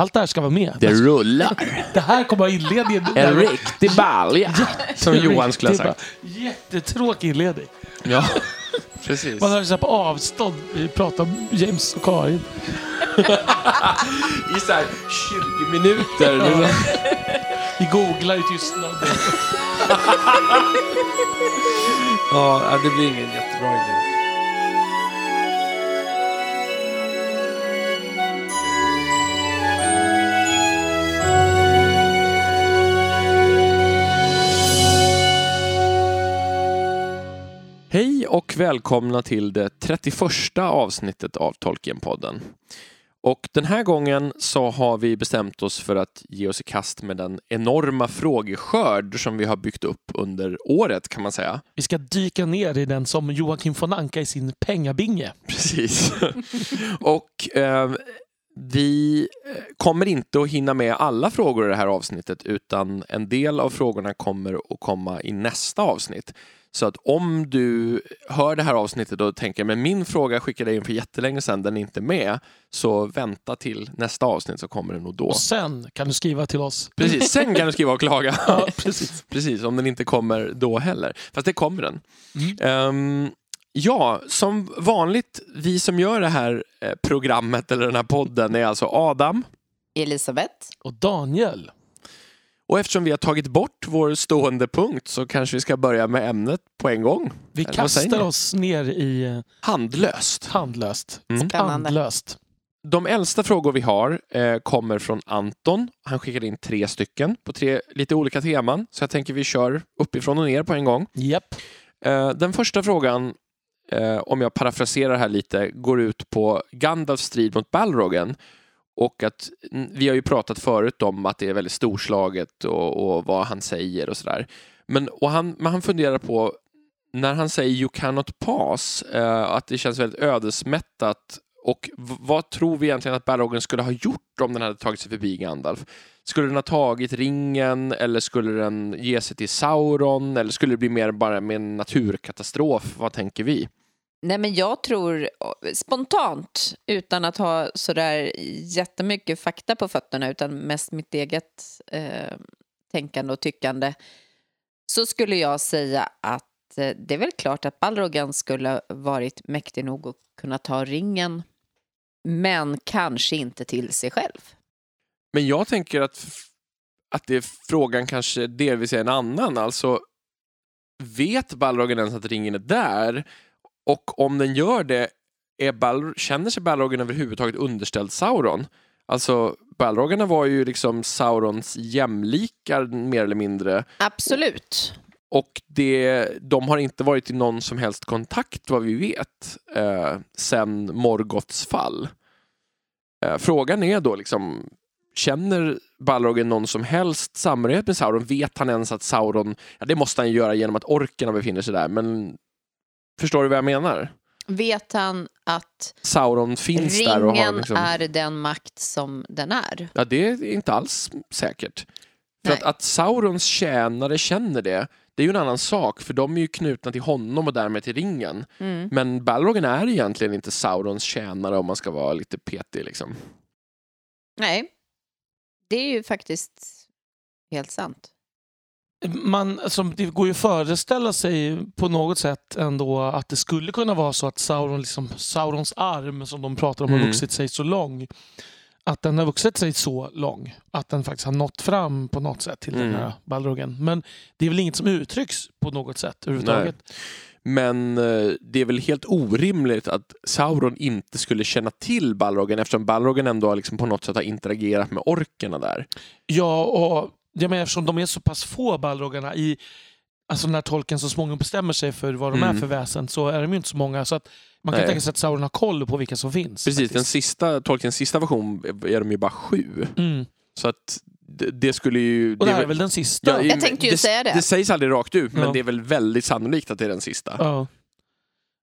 Allt det här ska vara med. Det rullar. Det här kommer vara inledningen. En riktig balja. Som Johan skulle ha sagt. Jättetråkig inledning. Ja, precis. Man hör så här på avstånd vi pratar om James och Karin. I så här 20 minuter. Vi googlar i tystnad. Ja, det blir ingen jättebra idé. Hej och välkomna till det 31 avsnittet av Tolkienpodden. Och den här gången så har vi bestämt oss för att ge oss i kast med den enorma frågeskörd som vi har byggt upp under året kan man säga. Vi ska dyka ner i den som Joakim von Anka i sin pengabinge. Precis. och eh, vi eh, kommer inte att hinna med alla frågor i det här avsnittet utan en del av frågorna kommer att komma i nästa avsnitt. Så att om du hör det här avsnittet och tänker men min fråga skickade jag in för jättelänge sedan, den är inte med. Så vänta till nästa avsnitt så kommer den nog då. Och sen kan du skriva till oss. Precis, sen kan du skriva och klaga. Ja, precis. Precis, om den inte kommer då heller. Fast det kommer den. Mm. Ehm, ja, som vanligt, vi som gör det här eh, programmet eller den här podden är alltså Adam. Elisabeth. Och Daniel. Och eftersom vi har tagit bort vår stående punkt så kanske vi ska börja med ämnet på en gång. Vi Eller kastar oss ner i eh, Handlöst. handlöst. Mm. Handlöst. De äldsta frågor vi har eh, kommer från Anton. Han skickade in tre stycken på tre lite olika teman. Så jag tänker vi kör uppifrån och ner på en gång. Japp. Eh, Den första frågan, eh, om jag parafraserar här lite, går ut på Gandalfs strid mot Balrogen. Och att vi har ju pratat förut om att det är väldigt storslaget och, och vad han säger och sådär. Men, och han, men han funderar på, när han säger you cannot pass, eh, att det känns väldigt ödesmättat. Och vad tror vi egentligen att Balrogen skulle ha gjort om den hade tagit sig förbi Gandalf? Skulle den ha tagit ringen eller skulle den ge sig till Sauron eller skulle det bli mer bara med en naturkatastrof? Vad tänker vi? Nej, men jag tror eh, spontant, utan att ha sådär jättemycket fakta på fötterna, utan mest mitt eget eh, tänkande och tyckande, så skulle jag säga att eh, det är väl klart att Balrogan skulle ha varit mäktig nog att kunna ta ringen, men kanske inte till sig själv. Men jag tänker att, att det är frågan kanske delvis är en annan. Alltså, vet Balrogen ens att ringen är där? Och om den gör det, är Bal- känner sig Balrogen överhuvudtaget underställd Sauron? Alltså, Balrogarna var ju liksom Saurons jämlikar mer eller mindre. Absolut. Och det, de har inte varit i någon som helst kontakt vad vi vet eh, sen Morgoths fall. Eh, frågan är då liksom, känner Balrogen någon som helst samhörighet med Sauron? Vet han ens att Sauron, ja det måste han göra genom att orkerna befinner sig där, men förstår du vad jag menar? Vet han att Sauron finns där och har ringen liksom... är den makt som den är? Ja, det är inte alls säkert. För att, att Saurons tjänare känner det, det är ju en annan sak, för de är ju knutna till honom och därmed till ringen. Mm. Men Balrogen är egentligen inte Saurons tjänare om man ska vara lite petig liksom. Nej, det är ju faktiskt helt sant. Man, alltså, det går ju att föreställa sig på något sätt ändå att det skulle kunna vara så att Sauron, liksom, Saurons arm som de pratar om har Mm. vuxit sig så lång. Att den har vuxit sig så lång att den faktiskt har nått fram på något sätt till den Mm. här Balrogen. Men det är väl inget som uttrycks på något sätt överhuvudtaget. Men eh, det är väl helt orimligt att Sauron inte skulle känna till Balrogen eftersom Balrogen ändå har liksom på något sätt har interagerat med orkerna där. Ja, och jag menar, eftersom de är så pass få Balrogarna i Alltså när tolken så småningom bestämmer sig för vad de Mm. är för väsen så är de ju inte så många. Så att man kan Nej. tänka sig att Sauron har koll på vilka som finns. Precis, den faktiskt. sista, Tolkiens sista version är de ju bara sju. Mm. Så att det, det skulle ju... Och det här är väl den sista? i- Jag tänkte ju det, säga det. Det sägs aldrig rakt ut, men Ja. det är väl väldigt sannolikt att det är den sista. Ja.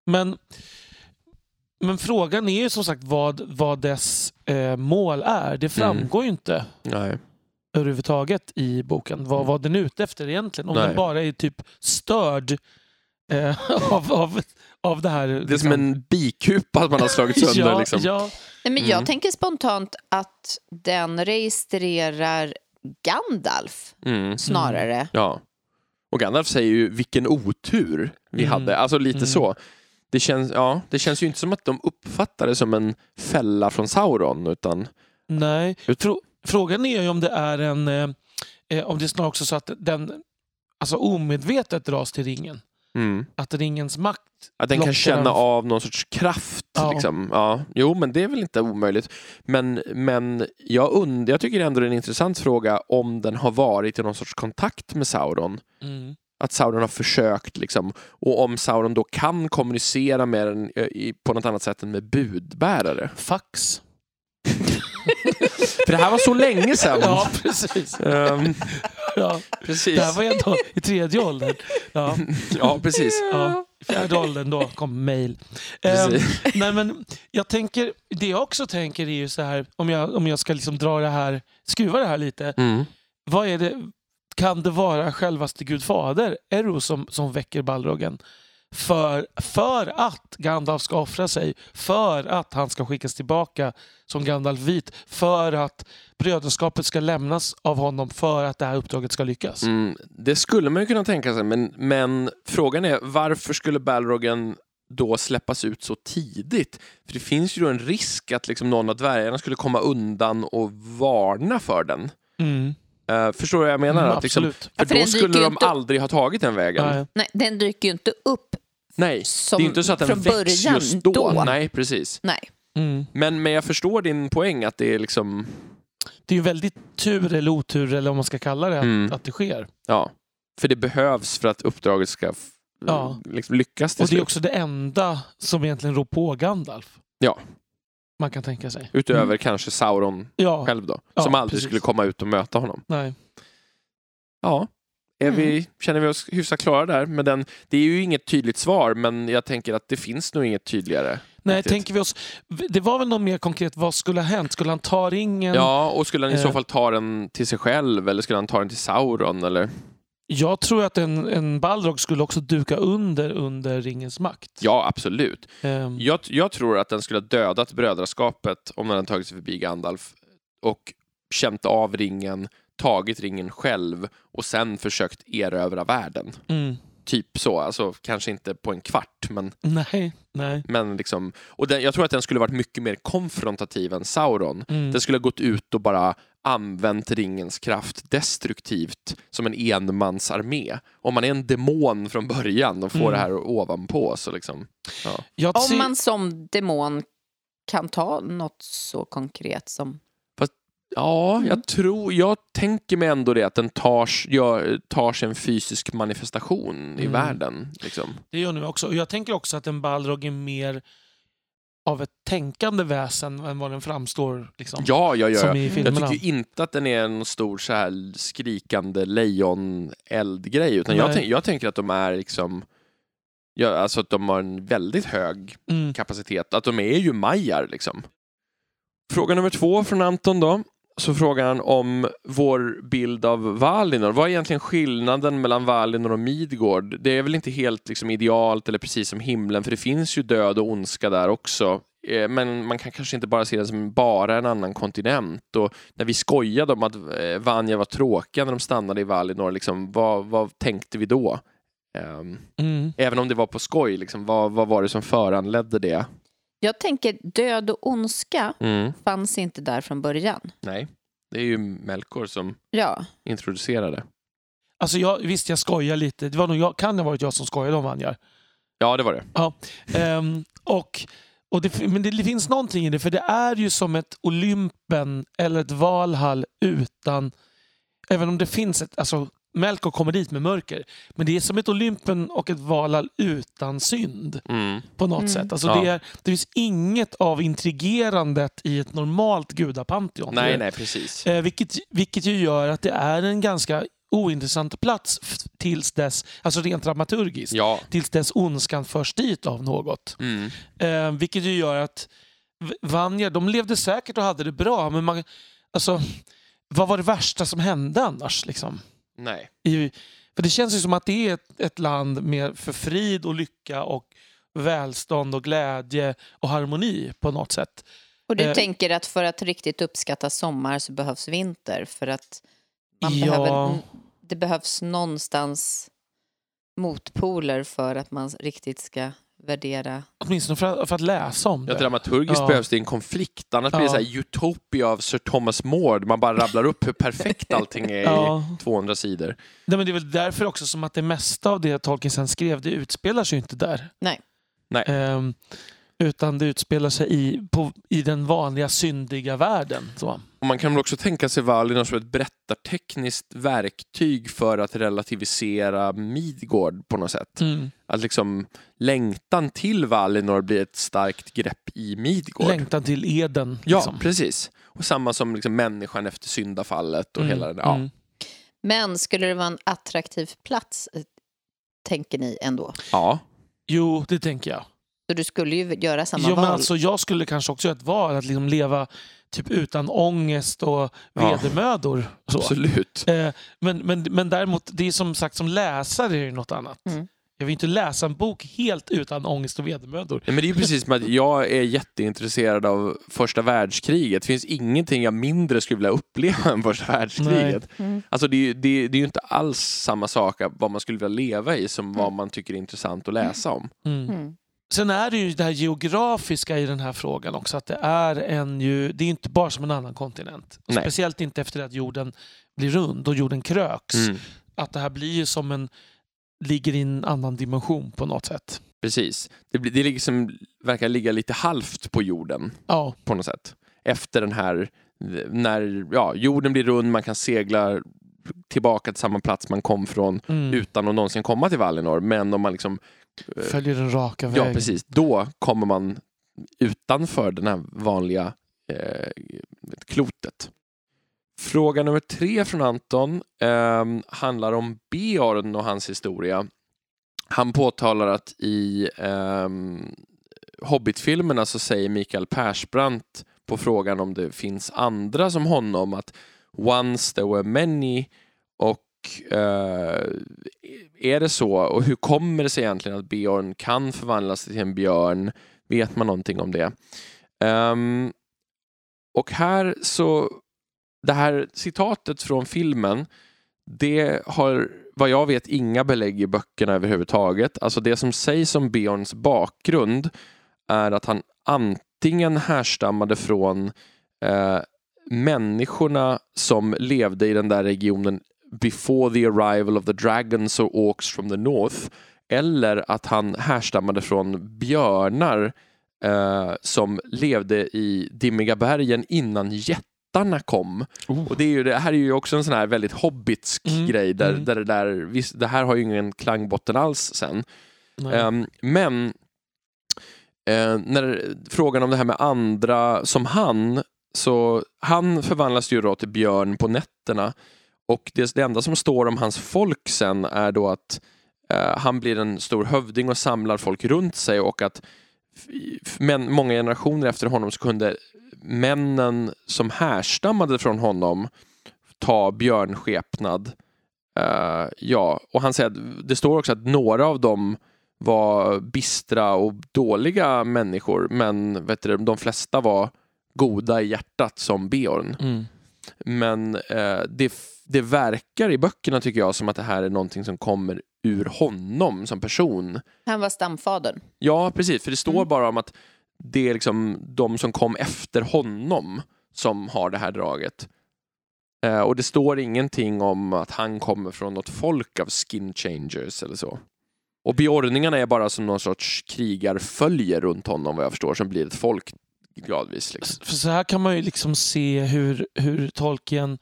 Men, men frågan är ju som sagt vad, vad dess eh, mål är. Det framgår ju inte Nej. Överhuvudtaget i boken vad, vad den är ute efter egentligen. Om Nej. den bara är typ störd eh, av, av, av det här. Det är som en bikupa man har slagit sönder. ja, liksom. ja, Nej, men Mm. Jag tänker spontant att den registrerar Gandalf Mm. snarare. Ja. Och Gandalf säger ju vilken otur vi Mm. hade. Alltså lite Mm. så. Det känns, ja, det känns ju inte som att de uppfattar det som en fälla från Sauron. Utan, nej. Ut- Frå, frågan är ju om det är en... Eh, eh, om det är snarare också så att den alltså omedvetet dras till ringen. mm, Att ringens makt att den kan känna den- av någon sorts kraft. Ja. Liksom. Ja, jo, men det är väl inte omöjligt. Men, men jag, und- jag tycker ändå det är en intressant fråga om den har varit i någon sorts kontakt med Sauron. Mm. Att Sauron har försökt liksom. Och om Sauron då kan kommunicera med den eh, på något annat sätt än med budbärare. Fax. För det här var så länge sedan. Ja, precis. Ehm, Ja, precis. det här var ändå i tredje åldern. Ja, Ja, precis. ja. I fjärde åldern då kom mail. Ehm, nej, men jag tänker, det jag också tänker är ju så här, om jag, om jag ska liksom dra det här, skruva det här lite. Mm. Vad är det, kan det vara självaste Gud fader, Ero, som, som väcker Balrogen? För, för att Gandalf ska offra sig, för att han ska skickas tillbaka som Gandalf vit, för att brödraskapet ska lämnas av honom för att det här uppdraget ska lyckas. Mm, det skulle man ju kunna tänka sig, men, men frågan är varför skulle Balrogen då släppas ut så tidigt? För det finns ju då en risk att liksom någon av dvärgarna skulle komma undan och varna för den. Mm. Eh, förstår du vad jag menar? Mm, att liksom, absolut. för Ja, för då skulle de aldrig ha tagit den vägen. Nej, Nej. Nej, den dyker ju inte upp det som är inte så att den väcks början just då. då. Nej, precis. Nej. Mm. Men, men jag förstår din poäng att det är liksom, Det är ju väldigt tur eller otur eller vad man ska kalla det, att, Mm. att det sker. ja. För det behövs för att uppdraget ska Ja. liksom lyckas till Och det är slut. också det enda som egentligen rår på Gandalf. Ja. Man kan tänka sig. Utöver Mm. kanske Sauron Ja, själv då. Ja, som aldrig precis. skulle komma ut och möta honom. nej. Ja. Är Mm. vi, känner vi oss hyfsat klara där? Men den, det är ju inget tydligt svar, men jag tänker att det finns nog inget tydligare. Nej, riktigt. tänker vi oss... Det var väl något mer konkret, vad skulle ha hänt? Skulle han ta ringen? Ja, och skulle han i så Eh. fall ta den till sig själv eller skulle han ta den till Sauron? Eller? Jag tror att en, en Balrog skulle också duka under under ringens makt. Ja, absolut. Ehm, Jag, jag tror att den skulle ha dödat brödraskapet om den hade tagit sig förbi Gandalf och känt av ringen, tagit ringen själv och sen försökt erövra världen. mm, Typ så, alltså kanske inte på en kvart, men nej, nej. Men liksom, och den, jag tror att den skulle varit mycket mer konfrontativ än Sauron. Mm, Den skulle ha gått ut och bara använt ringens kraft destruktivt som en enmansarmé. Om man är en demon från början och får Mm. det här ovanpå så liksom. ser- Om man som demon kan ta något så konkret som... Ja, Mm. jag tror, jag tänker mig ändå det att den tar, gör, tar sig en fysisk manifestation i Mm. världen. Liksom. Det gör nu också. Och jag tänker också att en Balrog är mer av ett tänkande väsen än vad den framstår liksom, Ja, ja, ja. som i Jag filmerna. tycker ju inte att den är en stor så här skrikande lejon-eldgrej, utan jag, tänk, jag tänker att de är liksom Ja, alltså att de har en väldigt hög Mm. kapacitet, att de är ju majar liksom. Fråga nummer två från Anton då. Så frågar han om vår bild av Valinor. Vad är egentligen skillnaden mellan Valinor och Midgård? Det är väl inte helt liksom, idealt eller precis som himlen, för det finns ju död och ondska där också. Eh, Men man kan kanske inte bara se den som bara en annan kontinent. Och när vi skojade om att eh, Vanja var tråkiga när de stannade i Valinor, liksom, vad, vad tänkte vi då? Ehm, Mm. Även om det var på skoj, liksom, vad, vad var det som föranledde det? Jag tänker död och ondska Mm. fanns inte där från början. Nej, det är ju Melkor som Ja, introducerade. Alltså jag, visst, jag skojar lite. Det var nog jag, kan ha varit jag som skojade om Vanjar. Ja, det var det. Ehm, och, och det, men det finns någonting i det, för det är ju som ett Olympen eller ett Valhall utan... Även om det finns ett... Alltså, Melkor kommer dit med mörker. Men det är som ett Olympen och ett Valhall utan synd Mm. på något Mm. sätt. Alltså, Ja. det, är, det finns inget av intrigerandet i ett normalt gudapantheon. Nej, Det- nej, precis. Eh, vilket, vilket ju gör att det är en ganska ointressant plats tills dess, alltså rent dramaturgiskt, Ja. tills dess ondskan förs dit av något. Mm. Eh, vilket ju gör att Vanja, de levde säkert och hade det bra, men man, alltså, vad var det värsta som hände annars? Liksom? Nej. I, För det känns ju som att det är ett, ett land med för frid och lycka och välstånd och glädje och harmoni på något sätt. Och du Eh. tänker att för att riktigt uppskatta sommar så behövs vinter för att man Ja. behöver, det behövs någonstans motpoler för att man riktigt ska värdera. Åtminstone för att, för att läsa om Ja, det. dramaturgiskt Ja. behövs det en konflikt, annars blir det Ja. så här Utopia av Sir Thomas More. Man bara rabblar upp hur perfekt allting är Ja. i 200 sidor. Nej, men det är väl därför också som att det mesta av det Tolkien sen skrev, det utspelar sig ju inte där. Nej. Nej. Ehm, utan det utspelar sig i, på, i den vanliga syndiga världen. Så. Och man kan väl också tänka sig Valinor som ett berättartekniskt verktyg för att relativisera Midgård på något sätt. Mm. Att liksom längtan till Valinor blir ett starkt grepp i Midgård. Längtan till Eden. Ja, liksom. precis. Och samma som liksom människan efter syndafallet och Mm, hela det där. Ja. mm. Men skulle det vara en attraktiv plats, eh, tänker ni ändå? ja. Jo, det tänker jag. Så du skulle ju göra samma Jo, men val? alltså, jag skulle kanske också göra ett val att liksom leva typ utan ångest och Ja. vedermödor. Så. Absolut. Eh, men, men, men däremot, det är som sagt som läsare är det något annat. Mm. Jag vill inte läsa en bok helt utan ångest och vedermödor. Nej, men det är precis som att jag är jätteintresserad av första världskriget. Det finns ingenting jag mindre skulle vilja uppleva än första världskriget. Mm. Alltså det, är ju- det, det är ju inte alls samma sak vad man skulle vilja leva i som vad Mm. man tycker är intressant att läsa om. Mm. Sen är det ju det här geografiska i den här frågan också. Att det är en ju, det är inte bara som en annan kontinent. Nej. Speciellt inte efter att jorden blir rund och jorden kröks. Mm. Att det här blir ju som en, ligger i en annan dimension på något sätt. Precis. Det, blir- det liksom, verkar ligga lite halvt på jorden Ja, på något sätt. Efter den här, när ja, jorden blir rund, man kan segla tillbaka till samma plats man kom från mm. utan att någonsin komma till Valinor. Men om man liksom följer den raka Ja, vägen. precis. Då kommer man utanför den här vanliga eh, klotet. Fråga nummer tre från Anton ehm, handlar om Beorn och hans historia. Han påtalar att i ehm, Hobbit-filmerna så säger Mikael Persbrandt på frågan om det finns andra som honom att once there were many och eh, är det så och hur kommer det sig egentligen att Björn kan förvandlas till en björn? Vet man någonting om det? Um, och här så, det här citatet från filmen, det har vad jag vet inga belägg i böckerna överhuvudtaget. Alltså det som sägs om Björns bakgrund är att han antingen härstammade från eh, människorna som levde i den där regionen before the arrival of the dragons or orcs from the north eller att han härstammade från björnar eh, som levde i Dimmiga bergen innan jättarna kom. Oh. Och det, är ju, det här är ju också en sån här väldigt hobbitsk Mm, grej där, mm. där det där, visst, det här har ju ingen klangbotten alls sen. Ehm, men eh, när frågan om det här med andra som han, så han förvandlas ju då till björn på nätterna och det, det enda som står om hans folk sen är då att eh, han blir en stor hövding och samlar folk runt sig och att men, många generationer efter honom så kunde männen som härstammade från honom ta björnskepnad. Eh, ja, och han säger att det står också att några av dem var bistra och dåliga människor men vet du, de flesta var goda i hjärtat som Beorn. Mm. Men eh, det, det verkar i böckerna tycker jag som att det här är någonting som kommer ur honom som person. Han var stamfadern. Ja, precis, för det står Mm. bara om att det är liksom de som kom efter honom som har det här draget. Eh, och det står ingenting om att han kommer från något folk av skin changers eller så. Och beordningarna är bara som någon sorts krigarfölje runt honom vad jag förstår, som blir ett folk gradvis. Liksom. För så här kan man ju liksom se hur, hur Tolkien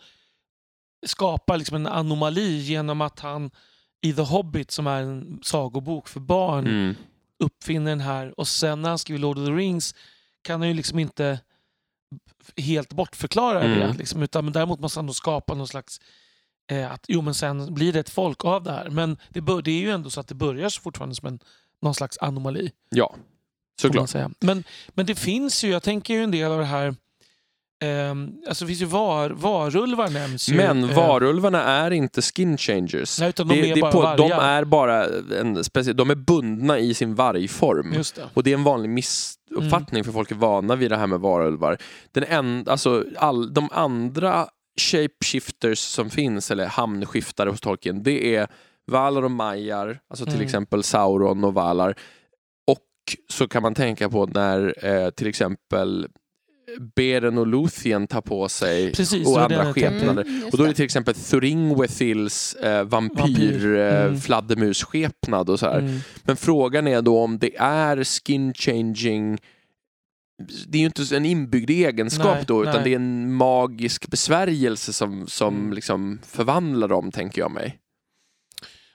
skapar liksom en anomali genom att han i The Hobbit, som är en sagobok för barn, Mm. uppfinner den här och sen när han skriver Lord of the Rings kan han ju liksom inte helt bortförklara det. Mm. Liksom, utan, men däremot måste han då skapa någon slags eh, att jo men sen blir det ett folk av det här. Men det, bör, det är ju ändå så att det börjar fortfarande som en, någon slags anomali. Ja, såklart. Men, men det finns ju, jag tänker ju en del av det här ehm, alltså det finns ju var, varulvar nämns ju. Men eh, varulvarna är inte skin changers. Nej, utan de är bara på, de är bara en speciell, de är bundna i sin vargform. Just det. Och det är en vanlig missuppfattning för folk är vana vid det här med varulvar. Den en, alltså, all, de andra shapeshifters som finns, eller hamnskiftare hos Tolkien, det är Valar och Majar, alltså till Mm. exempel Sauron och Valar. Och så kan man tänka på när eh, till exempel Beren och Luthien tar på sig Precis, och andra skepnader. Mm, Och då är det till exempel Thuringwethils eh, vampyr, Vampyr. eh, Mm. och så här. Mm. Men frågan är då om det är skin changing det är ju inte en inbyggd egenskap Nej, då utan nej. det är en magisk besvärjelse som, som Mm. liksom förvandlar dem tänker jag mig.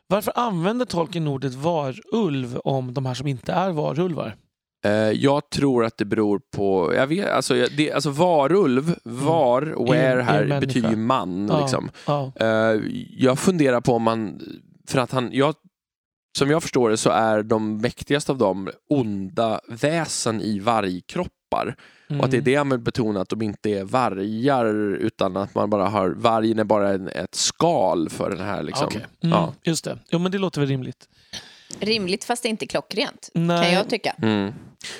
Varför använder Tolkien ordet varulv om de här som inte är varulvar? Eh, jag tror att det beror på, jag vet, alltså, det, alltså varulv, var, where Mm. är här betyder ju man. Ja. Liksom. Ja. Eh, jag funderar på om man, för att han, jag, som jag förstår det så är de mäktigaste av dem onda väsen i vargkroppar. Och att det är det han vill betona, att de inte är vargar utan att man bara har, vargen är bara en, ett skal för den här liksom. Okej. Mm, Ja. Just det. Jo, men det låter väl rimligt. Rimligt fast inte klockrent, Nej. kan jag tycka. Mm.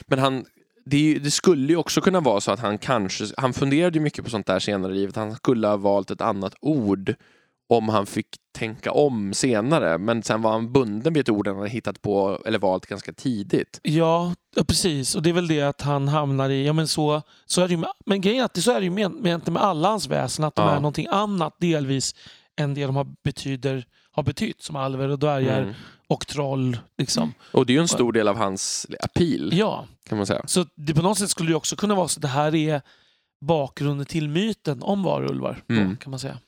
Men han, det, det skulle ju också kunna vara så att han kanske, han funderade ju mycket på sånt där senare i livet, han skulle ha valt ett annat ord om han fick tänka om senare. Men sen var han bunden vid ett ord han hade hittat på eller valt ganska tidigt. Ja, ja, precis. Och det är väl det att han hamnar i... Ja, men så, så är det ju med, men grejen är att det, så är det ju med, med, med alla hans väsen, att de Ja. är någonting annat delvis än det de har, betyder, har betytt, som alver och dvärgar Mm. och troll. Liksom. Och det är ju en stor del av hans appeal, Ja, kan man säga. så det på något sätt skulle det också kunna vara så att det här är bakgrunden till myten om varulvar. Då, Mm. kan man säga.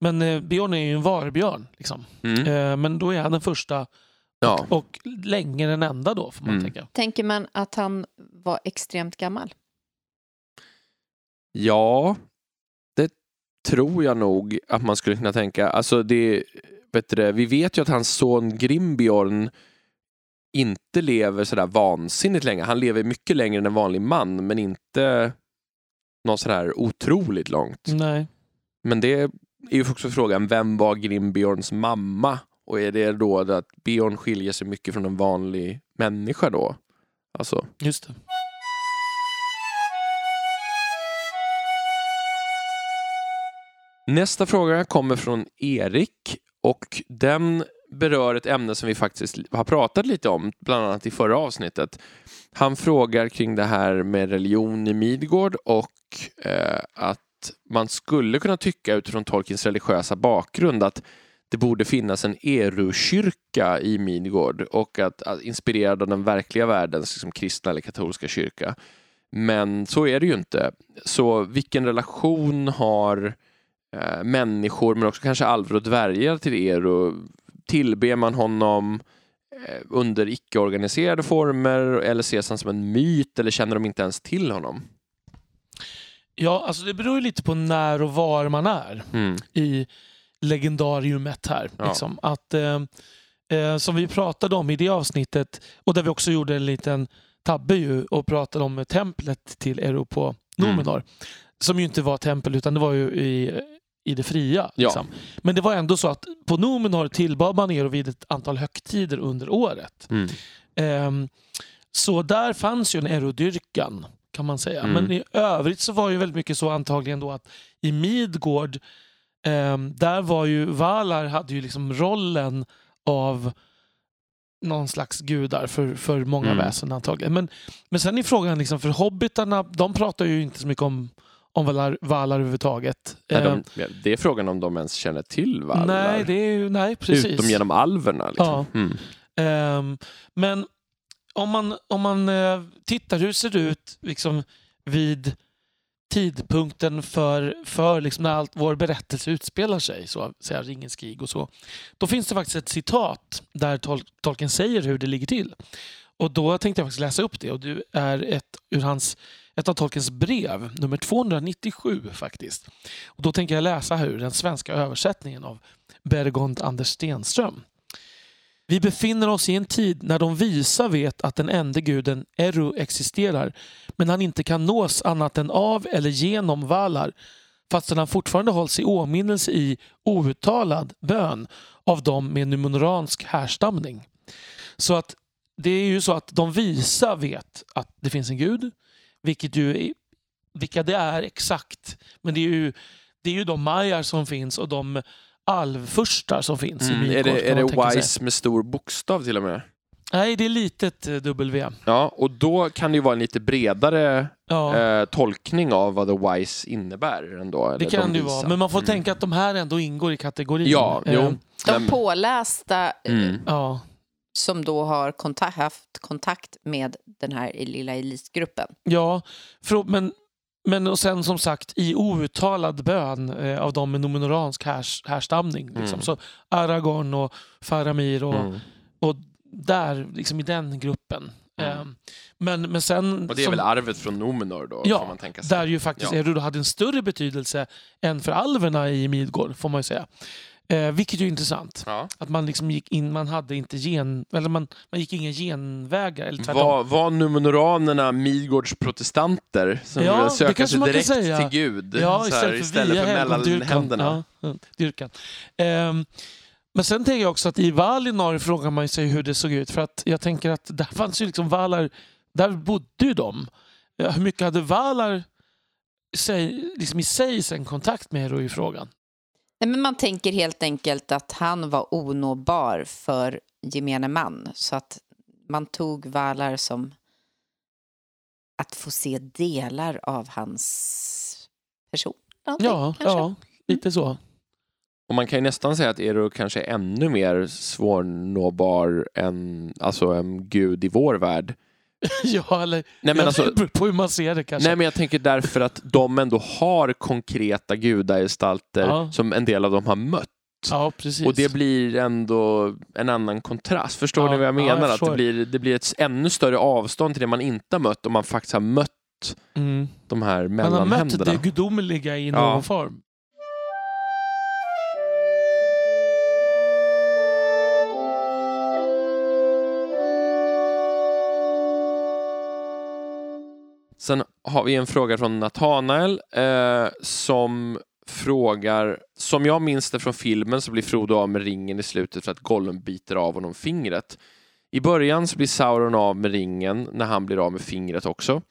Men eh, Björn är ju en varbjörn. Liksom. Mm. Eh, men då är han den första Ja. och länge den enda då, får man Mm. tänka. Tänker man att han var extremt gammal? ja, tror jag nog att man skulle kunna tänka. Alltså det, det, vi vet ju att hans son Grimbjorn inte lever sådär vansinnigt länge. Han lever mycket längre än en vanlig man, men inte något sådär otroligt långt. Nej. Men det är ju också frågan, vem var Grimbjorns mamma? Och är det då att Björn skiljer sig mycket från en vanlig människa då? Alltså, Just det. Nästa fråga kommer från Erik och den berör ett ämne som vi faktiskt har pratat lite om, bland annat i förra avsnittet. Han frågar kring det här med religion i Midgård och eh, att man skulle kunna tycka utifrån Tolkiens religiösa bakgrund att det borde finnas en Eru-kyrka i Midgård och att, att inspirerad av den verkliga världens liksom, kristna eller katolska kyrka. Men så är det ju inte. Så vilken relation har eh, människor, men också kanske alver och dvärgar till Eru? Tillber man honom eh, under icke-organiserade former eller ses han som en myt eller känner de inte ens till honom? Ja, alltså det beror ju lite på när och var man är Mm. i legendariumet här. Ja. Liksom. Att, eh, eh, som vi pratade om i det avsnittet och där vi också gjorde en liten tabbe ju och pratade om templet till Ero på Numenor. Som ju inte var tempel utan det var ju i, i det fria. Ja. Liksom. Men det var ändå så att på Numenor tillbad man Ero vid ett antal högtider under året. Mm. Ehm, så där fanns ju en erodyrkan kan man säga. Mm. Men i övrigt så var ju väldigt mycket så antagligen då att i Midgård ehm, där var ju Valar hade ju liksom rollen av någon slags gudar för, för många Mm. väsen antagligen. Men, men sen är frågan, liksom, för hobbitarna, de pratar ju inte så mycket om, om Valar, Valar överhuvudtaget. Nej, de, det är frågan om de ens känner till Valar. nej, det är nej, precis. Utom genom alverna. Liksom. Mm. Ehm, men om man, om man eh, tittar hur det ser ut liksom, vid tidpunkten för, för liksom, när allt vår berättelse utspelar sig, så säga Ringens krig och så. Då finns det faktiskt ett citat där Tol Tolkien säger hur det ligger till. Och då tänkte jag faktiskt läsa upp det och det är ett, ur hans, ett av Tolkiens brev, nummer 297 faktiskt. Och då tänker jag läsa här ur den svenska översättningen av Bergond Anders Stenström. Vi befinner oss i en tid när de visa vet att den enda guden Eru existerar men han inte kan nås annat än av eller genom Valar fastän han fortfarande hålls i åminnelse i outtalad bön av dem med numeransk härstamning. Så att det är ju så att de visa vet att det finns en gud, vilket ju vilka det är exakt. Men det är ju, det är ju de mayar som finns och de alvfurstar som finns i Mm. Midgård. Är det, är det. Wise med stor bokstav till och med? Nej, det är litet eh, W. Ja, och då kan det ju vara en lite bredare Ja, eh, tolkning av vad the wise innebär ändå. det kan de det ju vara. Men man får Mm. tänka att de här ändå ingår i kategorin. Ja, Eh. De pålästa eh, Mm. Ja, som då har kontakt, haft kontakt med den här lilla elitgruppen. ja. För, men, men och sen som sagt i outtalad bön eh, av dem med nomeransk härs, härstamning. Liksom. Mm. Så Aragorn och Faramir och, Mm. och där, liksom i den gruppen. Mm. Eh, men, men sen... Och det är som- väl arvet från Numenor då, Ja, man tänka sig. Där ju faktiskt Ja. Eru hade en större betydelse än för alverna i Midgård, får man ju säga. Eh, vilket är intressant. Ja. Att man liksom gick in, man hade inte gen... Eller man, man gick inga genvägar, eller tvärtom. Var, var numenoranerna Midgårds protestanter som Ja, kanske sig direkt till Gud Ja, här, istället för istället för mellan helgondyrkan. händerna? Ja, dyrkan. Ehm, men sen tänker jag också att i Valinor frågar man sig hur det såg ut. För att jag tänker att där fanns ju liksom Valar, där bodde ju de. Hur mycket hade Valar sig, liksom i sig sen kontakt med Eru i frågan? Nej, men man tänker helt enkelt att han var onåbar för gemene man. Så att man tog Valar som att få se delar av hans person. Ja, kanske. ja, lite så. Och man kan ju nästan säga att Eru kanske är ännu mer svårnåbar än alltså en gud i vår värld. ja, eller Nej men, alltså, beror på hur man ser det kanske. nej men jag tänker därför att de ändå har konkreta gudagestalter Ja. som en del av dem har mött. ja, precis. Och det blir ändå en annan kontrast. Förstår Ja, ni vad jag ja, jag menar? att det blir, det blir ett ännu större avstånd till det man inte har mött om man faktiskt har mött mm. de här Man har mött mellanhänderna. det gudomliga i någon form. Sen har vi en fråga från Nathanael eh, som frågar, som jag minns det från filmen så blir Frodo av med ringen i slutet för att Gollum biter av honom fingret. I början så blir Sauron av med ringen när han blir av med fingret också.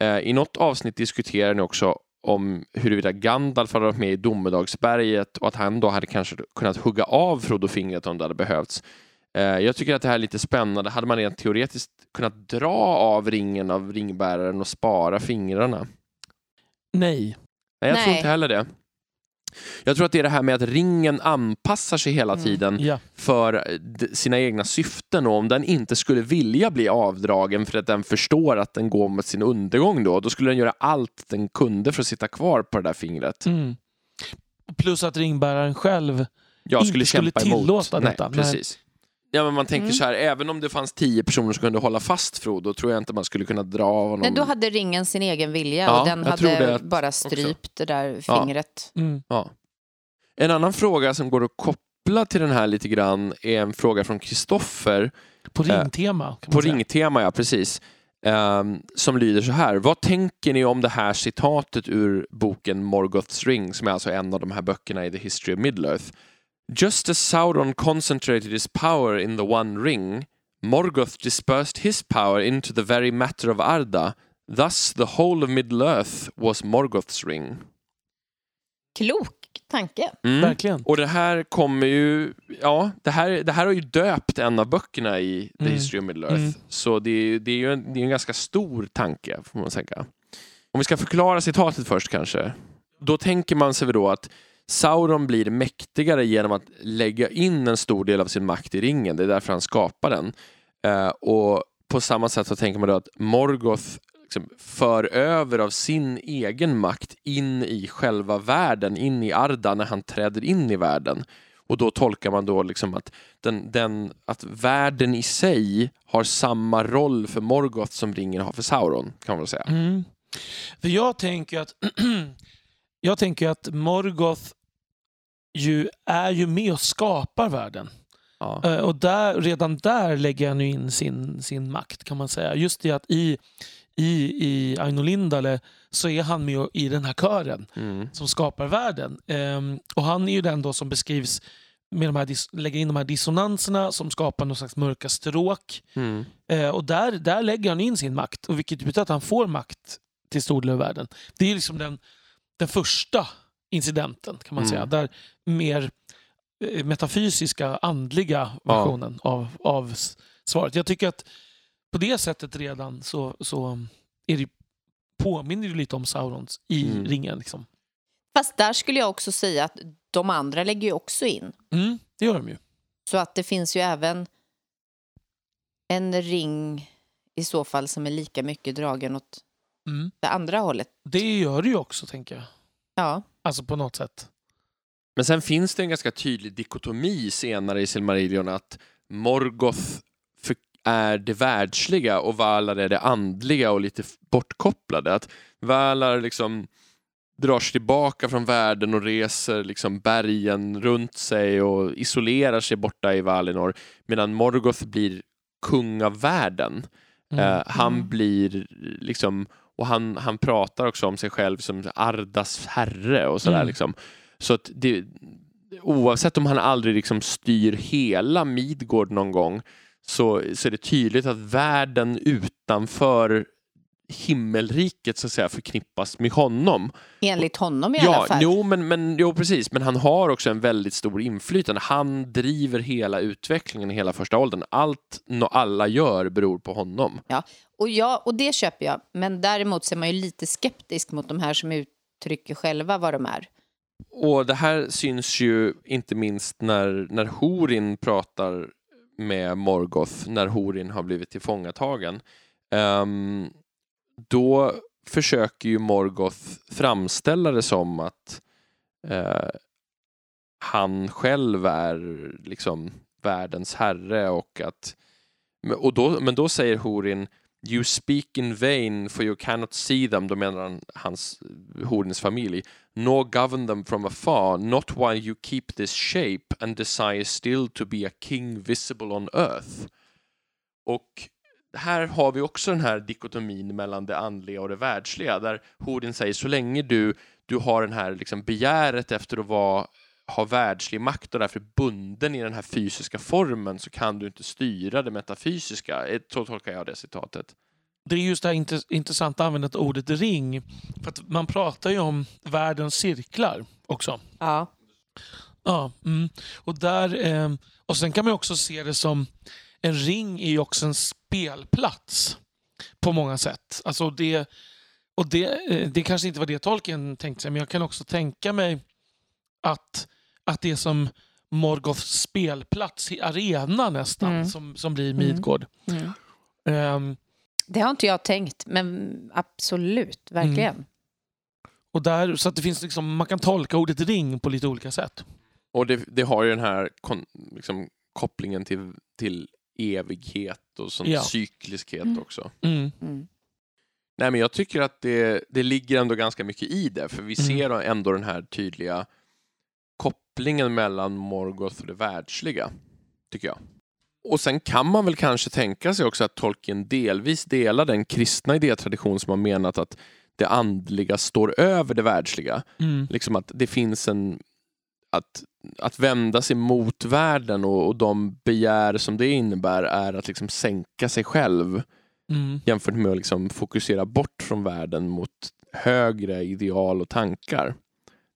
Eh, I något avsnitt diskuterar ni också om huruvida Gandalf hade varit med i Domedagsberget och att han då hade kanske kunnat hugga av Frodo fingret om det hade behövts. Eh, Jag tycker att det här är lite spännande. Hade man rent teoretiskt kunnat dra av ringen av ringbäraren och spara fingrarna? Nej. Nej, jag tror inte heller det. Jag tror att det är det här med att ringen anpassar sig hela Mm. tiden Ja. för eh, sina egna syften och om den inte skulle vilja bli avdragen för att den förstår att den går mot sin undergång då, då skulle den göra allt den kunde för att sitta kvar på det där fingret. Mm. Plus att ringbäraren själv Jag inte skulle skulle kämpa emot. tillåta detta. Nej, Nej. precis. Ja, men man tänker Mm. så här, även om det fanns tio personer som kunde hålla fast Frodo, tror jag inte man skulle kunna dra av honom. Nej, då hade ringen sin egen vilja Ja, och den hade bara strypt det där Ja. fingret. Mm. Ja. En annan fråga som går att koppla till den här lite grann är en fråga från Kristoffer På Eh, ringtema. Kan på säga. ringtema, ja precis. Ehm, som lyder så här. Vad tänker ni om det här citatet ur boken Morgoth's Ring, som är alltså en av de här böckerna i The History of Middle-earth? Just as Sauron concentrated his power in the One Ring, Morgoth dispersed his power into the very matter of Arda. Thus the whole of Middle-earth was Morgoth's ring. Klok tanke. Mm. Verkligen. Och det här kommer ju, ja, det här, det här har ju döpt en av böckerna i The Mm. History of Middle-earth. Mm. Så det är, det är ju en, det är en ganska stor tanke, får man säga. Om vi ska förklara citatet först kanske. Då tänker man sig då att Sauron blir mäktigare genom att lägga in en stor del av sin makt i ringen. Det är därför han skapar den. Eh, och på samma sätt så tänker man då att Morgoth liksom för över av sin egen makt in i själva världen, in i Arda när han träder in i världen. Och då tolkar man då liksom att, den, den, att världen i sig har samma roll för Morgoth som ringen har för Sauron, kan man väl säga. Mm. För jag tänker att jag tänker att Morgoth ju är ju med och skapar världen. Ja. Eh, Och där, redan där lägger han in sin, sin makt kan man säga. Just det att i, i, i Aino Lindale så är han med i den här kören Mm. som skapar världen. Ehm, och han är ju den då som beskrivs med de här, lägger in de här dissonanserna som skapar någon slags mörka stråk. Mm. Eh, och där, där lägger han in sin makt, och vilket betyder att han får makt till stor del över världen. Det är liksom den, den första incidenten kan man Mm. säga. Där mer eh, metafysiska, andliga Ja. versionen av, av s- svaret. Jag tycker att på det sättet redan så, så är det, påminner det lite om Saurons i Mm. ringen. Liksom. Fast där skulle jag också säga att de andra lägger ju också in. Mm, det gör de ju. Så att det finns ju även en ring i så fall som är lika mycket dragen åt Mm. det andra hållet. Det gör det ju också, tänker jag. Ja, Alltså på något sätt. Men sen finns det en ganska tydlig dikotomi senare i Silmarillion att Morgoth är det världsliga och Valar är det andliga och lite bortkopplade. Att Valar liksom drar sig tillbaka från världen och reser liksom bergen runt sig och isolerar sig borta i Valinor medan Morgoth blir kung av världen. Mm. Eh, han Mm. blir liksom, och han, han pratar också om sig själv som Ardas herre och sådär Mm. liksom. Så att det, oavsett om han aldrig liksom styr hela Midgård någon gång så, så är det tydligt att världen utanför himmelriket så att säga förknippas med honom. enligt honom i alla Ja, fall. jo, men, men, jo, precis. Men han har också en väldigt stor inflytande. Han driver hela utvecklingen i hela första åldern. Allt alla gör beror på honom. Och, ja, och det köper jag. Men däremot så är man ju lite skeptisk mot de här som uttrycker själva vad de är. Och det här syns ju inte minst när, när Horin pratar med Morgoth, när Horin har blivit tillfångatagen. Ehm, då försöker ju Morgoth framställa det som att eh, han själv är liksom världens herre och att och då, men då säger Horin You speak in vain for you cannot see them, då menar han hans, Horins familj nor govern them from afar, not while you keep this shape and desire still to be a king visible on earth. Och här har vi också den här dikotomin mellan det andliga och det världsliga, där Hodin säger så länge du, du har den här liksom begäret efter att vara, ha världslig makt och därför bunden i den här fysiska formen så kan du inte styra det metafysiska. Eh, Så tolkar jag det citatet. Det är just det här intress- intressanta användandet av ordet ring. För att man pratar ju om världens cirklar också. Ja. Ja, mm. och, där, eh, och sen kan man också se det som en ring är ju också en spelplats på många sätt. Alltså det, och det, eh, det kanske inte var det Tolkien tänkte sig, men jag kan också tänka mig att, att det är som Morgoths spelplats, i arena nästan, Mm. som, som blir Mm. Midgård. Mm. Ehm, Det har inte jag tänkt, men absolut, verkligen. Mm. och där, så att det finns liksom, man kan tolka ordet ring på lite olika sätt. Och det, det har ju den här kon, liksom, kopplingen till, till evighet och sån Ja. cykliskhet Mm. också. Mm. Mm. Nej, men jag tycker att det, det ligger ändå ganska mycket i det, för vi Mm. ser ändå den här tydliga kopplingen mellan Morgoth och det världsliga, tycker jag. Och sen kan man väl kanske tänka sig också att Tolkien delvis delar den kristna idétradition som har menat att det andliga står över det världsliga. Mm. Liksom att det finns en... Att, att vända sig mot världen och, och de begär som det innebär är att liksom sänka sig själv Mm. jämfört med att liksom fokusera bort från världen mot högre ideal och tankar. Ja,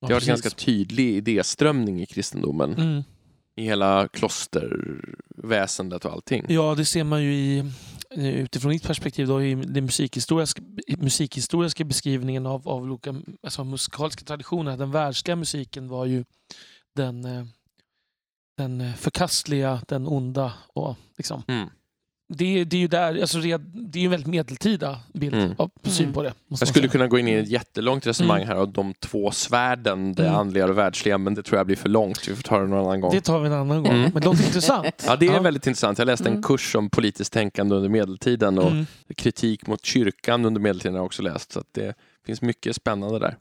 Det har varit en ganska tydlig idéströmning i kristendomen. Mm. I hela klosterväsendet och allting. Ja, det ser man ju i, utifrån mitt perspektiv då, i den musikhistoriska, musikhistoriska beskrivningen av, av olika alltså musikaliska traditioner. Den världsliga musiken var ju den, eh, den förkastliga, den onda. Och liksom. Mm det, det är ju där, alltså det, det är ju en väldigt medeltida bild Mm. av syn Mm. på det. Jag skulle kunna gå in i ett jättelångt resonemang Mm. här om de två svärden, det Mm. andliga och det världsliga, men det tror jag blir för långt. Vi får ta det någon annan gång. Det tar vi en annan gång. Mm. Men det låter intressant. Ja, det är Ja. väldigt intressant. Jag läste en Mm. kurs om politiskt tänkande under medeltiden och Mm. kritik mot kyrkan under medeltiden har jag också läst. Så att det finns mycket spännande där.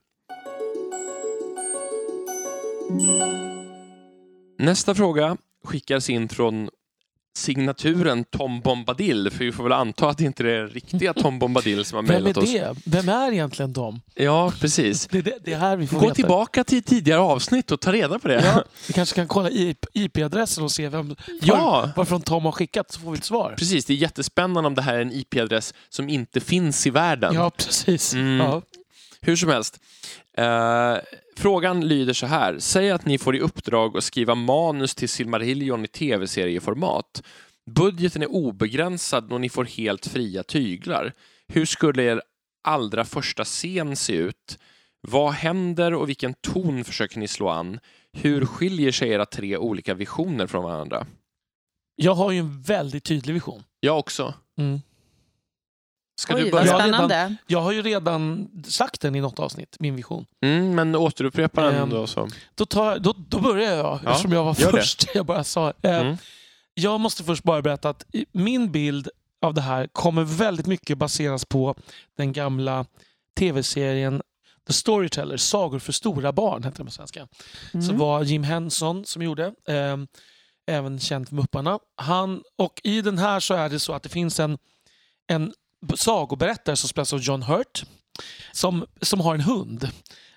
Nästa fråga skickas in från signaturen Tom Bombadil, för vi får väl anta att det inte är riktiga Tom Bombadil som har Vem är mejlat oss. det? Vem är egentligen de? Ja, precis. Det är det, det är här vi får Gå veta. tillbaka till tidigare avsnitt och ta reda på det. Ja, vi kanske kan kolla IP IP-adressen och se vem, Ja. var, varifrån Tom har skickat så får vi ett svar. Precis, det är jättespännande om det här är en IP-adress som inte finns i världen. Ja, precis. Mm. Ja. Hur som helst. Eh, frågan lyder så här. Säg att ni får i uppdrag att skriva manus till Silmarillion i tv-serieformat. Budgeten är obegränsad och ni får helt fria tyglar. Hur skulle er allra första scen se ut? Vad händer och vilken ton försöker ni slå an? Hur skiljer sig era tre olika visioner från varandra? Jag har ju en väldigt tydlig vision. Jag också. Mm. Ska Oj, du börja? Ja, spännande. Jag har ju redan sagt den i något avsnitt, min vision. Mm, men återupprepa den Ehm, då. Så. Då, tar, då, då börjar jag, Ja, eftersom jag var först. Jag bara sa. Eh, Mm. Jag måste först bara berätta att min bild av det här kommer väldigt mycket baseras på den gamla tv-serien The Storyteller, Sagor för stora barn, hette den på svenska. Mm. Som var Jim Henson som gjorde. Eh, även känd för Mupparna. Han, och I den här så är det så att det finns en, en sagoberättare som spelas av John Hurt som, som har en hund.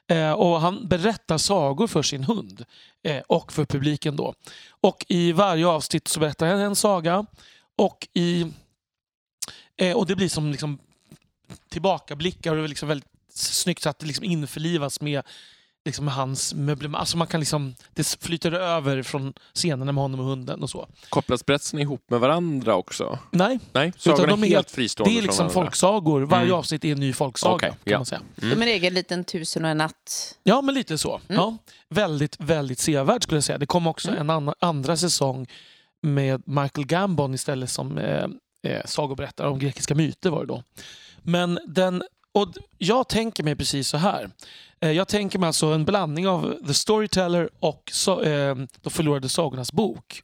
Eh, och Han berättar sagor för sin hund eh, och för publiken. då. Och I varje avsnitt så berättar han en saga och, i, eh, och det blir som liksom tillbakablickar och det är liksom väldigt snyggt så att det liksom införlivas med liksom hans möblemang. Alltså man kan liksom, det flyter över från scenerna med honom och hunden och så. Kopplas berättelserna ihop med varandra också? Nej, Nej, sagorna de är helt fristående det är liksom folksagor. Varje Mm. avsnitt är en ny folksaga. Okej, kan ja. man säga. Mm. Som en egen liten tusen och en natt. Ja, men lite så. Mm. Ja, väldigt, väldigt sevärd skulle jag säga. Det kom också Mm. en annan, andra säsong med Michael Gambon istället som eh, eh, sagoberättare om grekiska myter var det då. Men den, och jag tänker mig precis så här. Eh, jag tänker mig alltså en blandning av The Storyteller och so eh, De förlorade sagornas bok.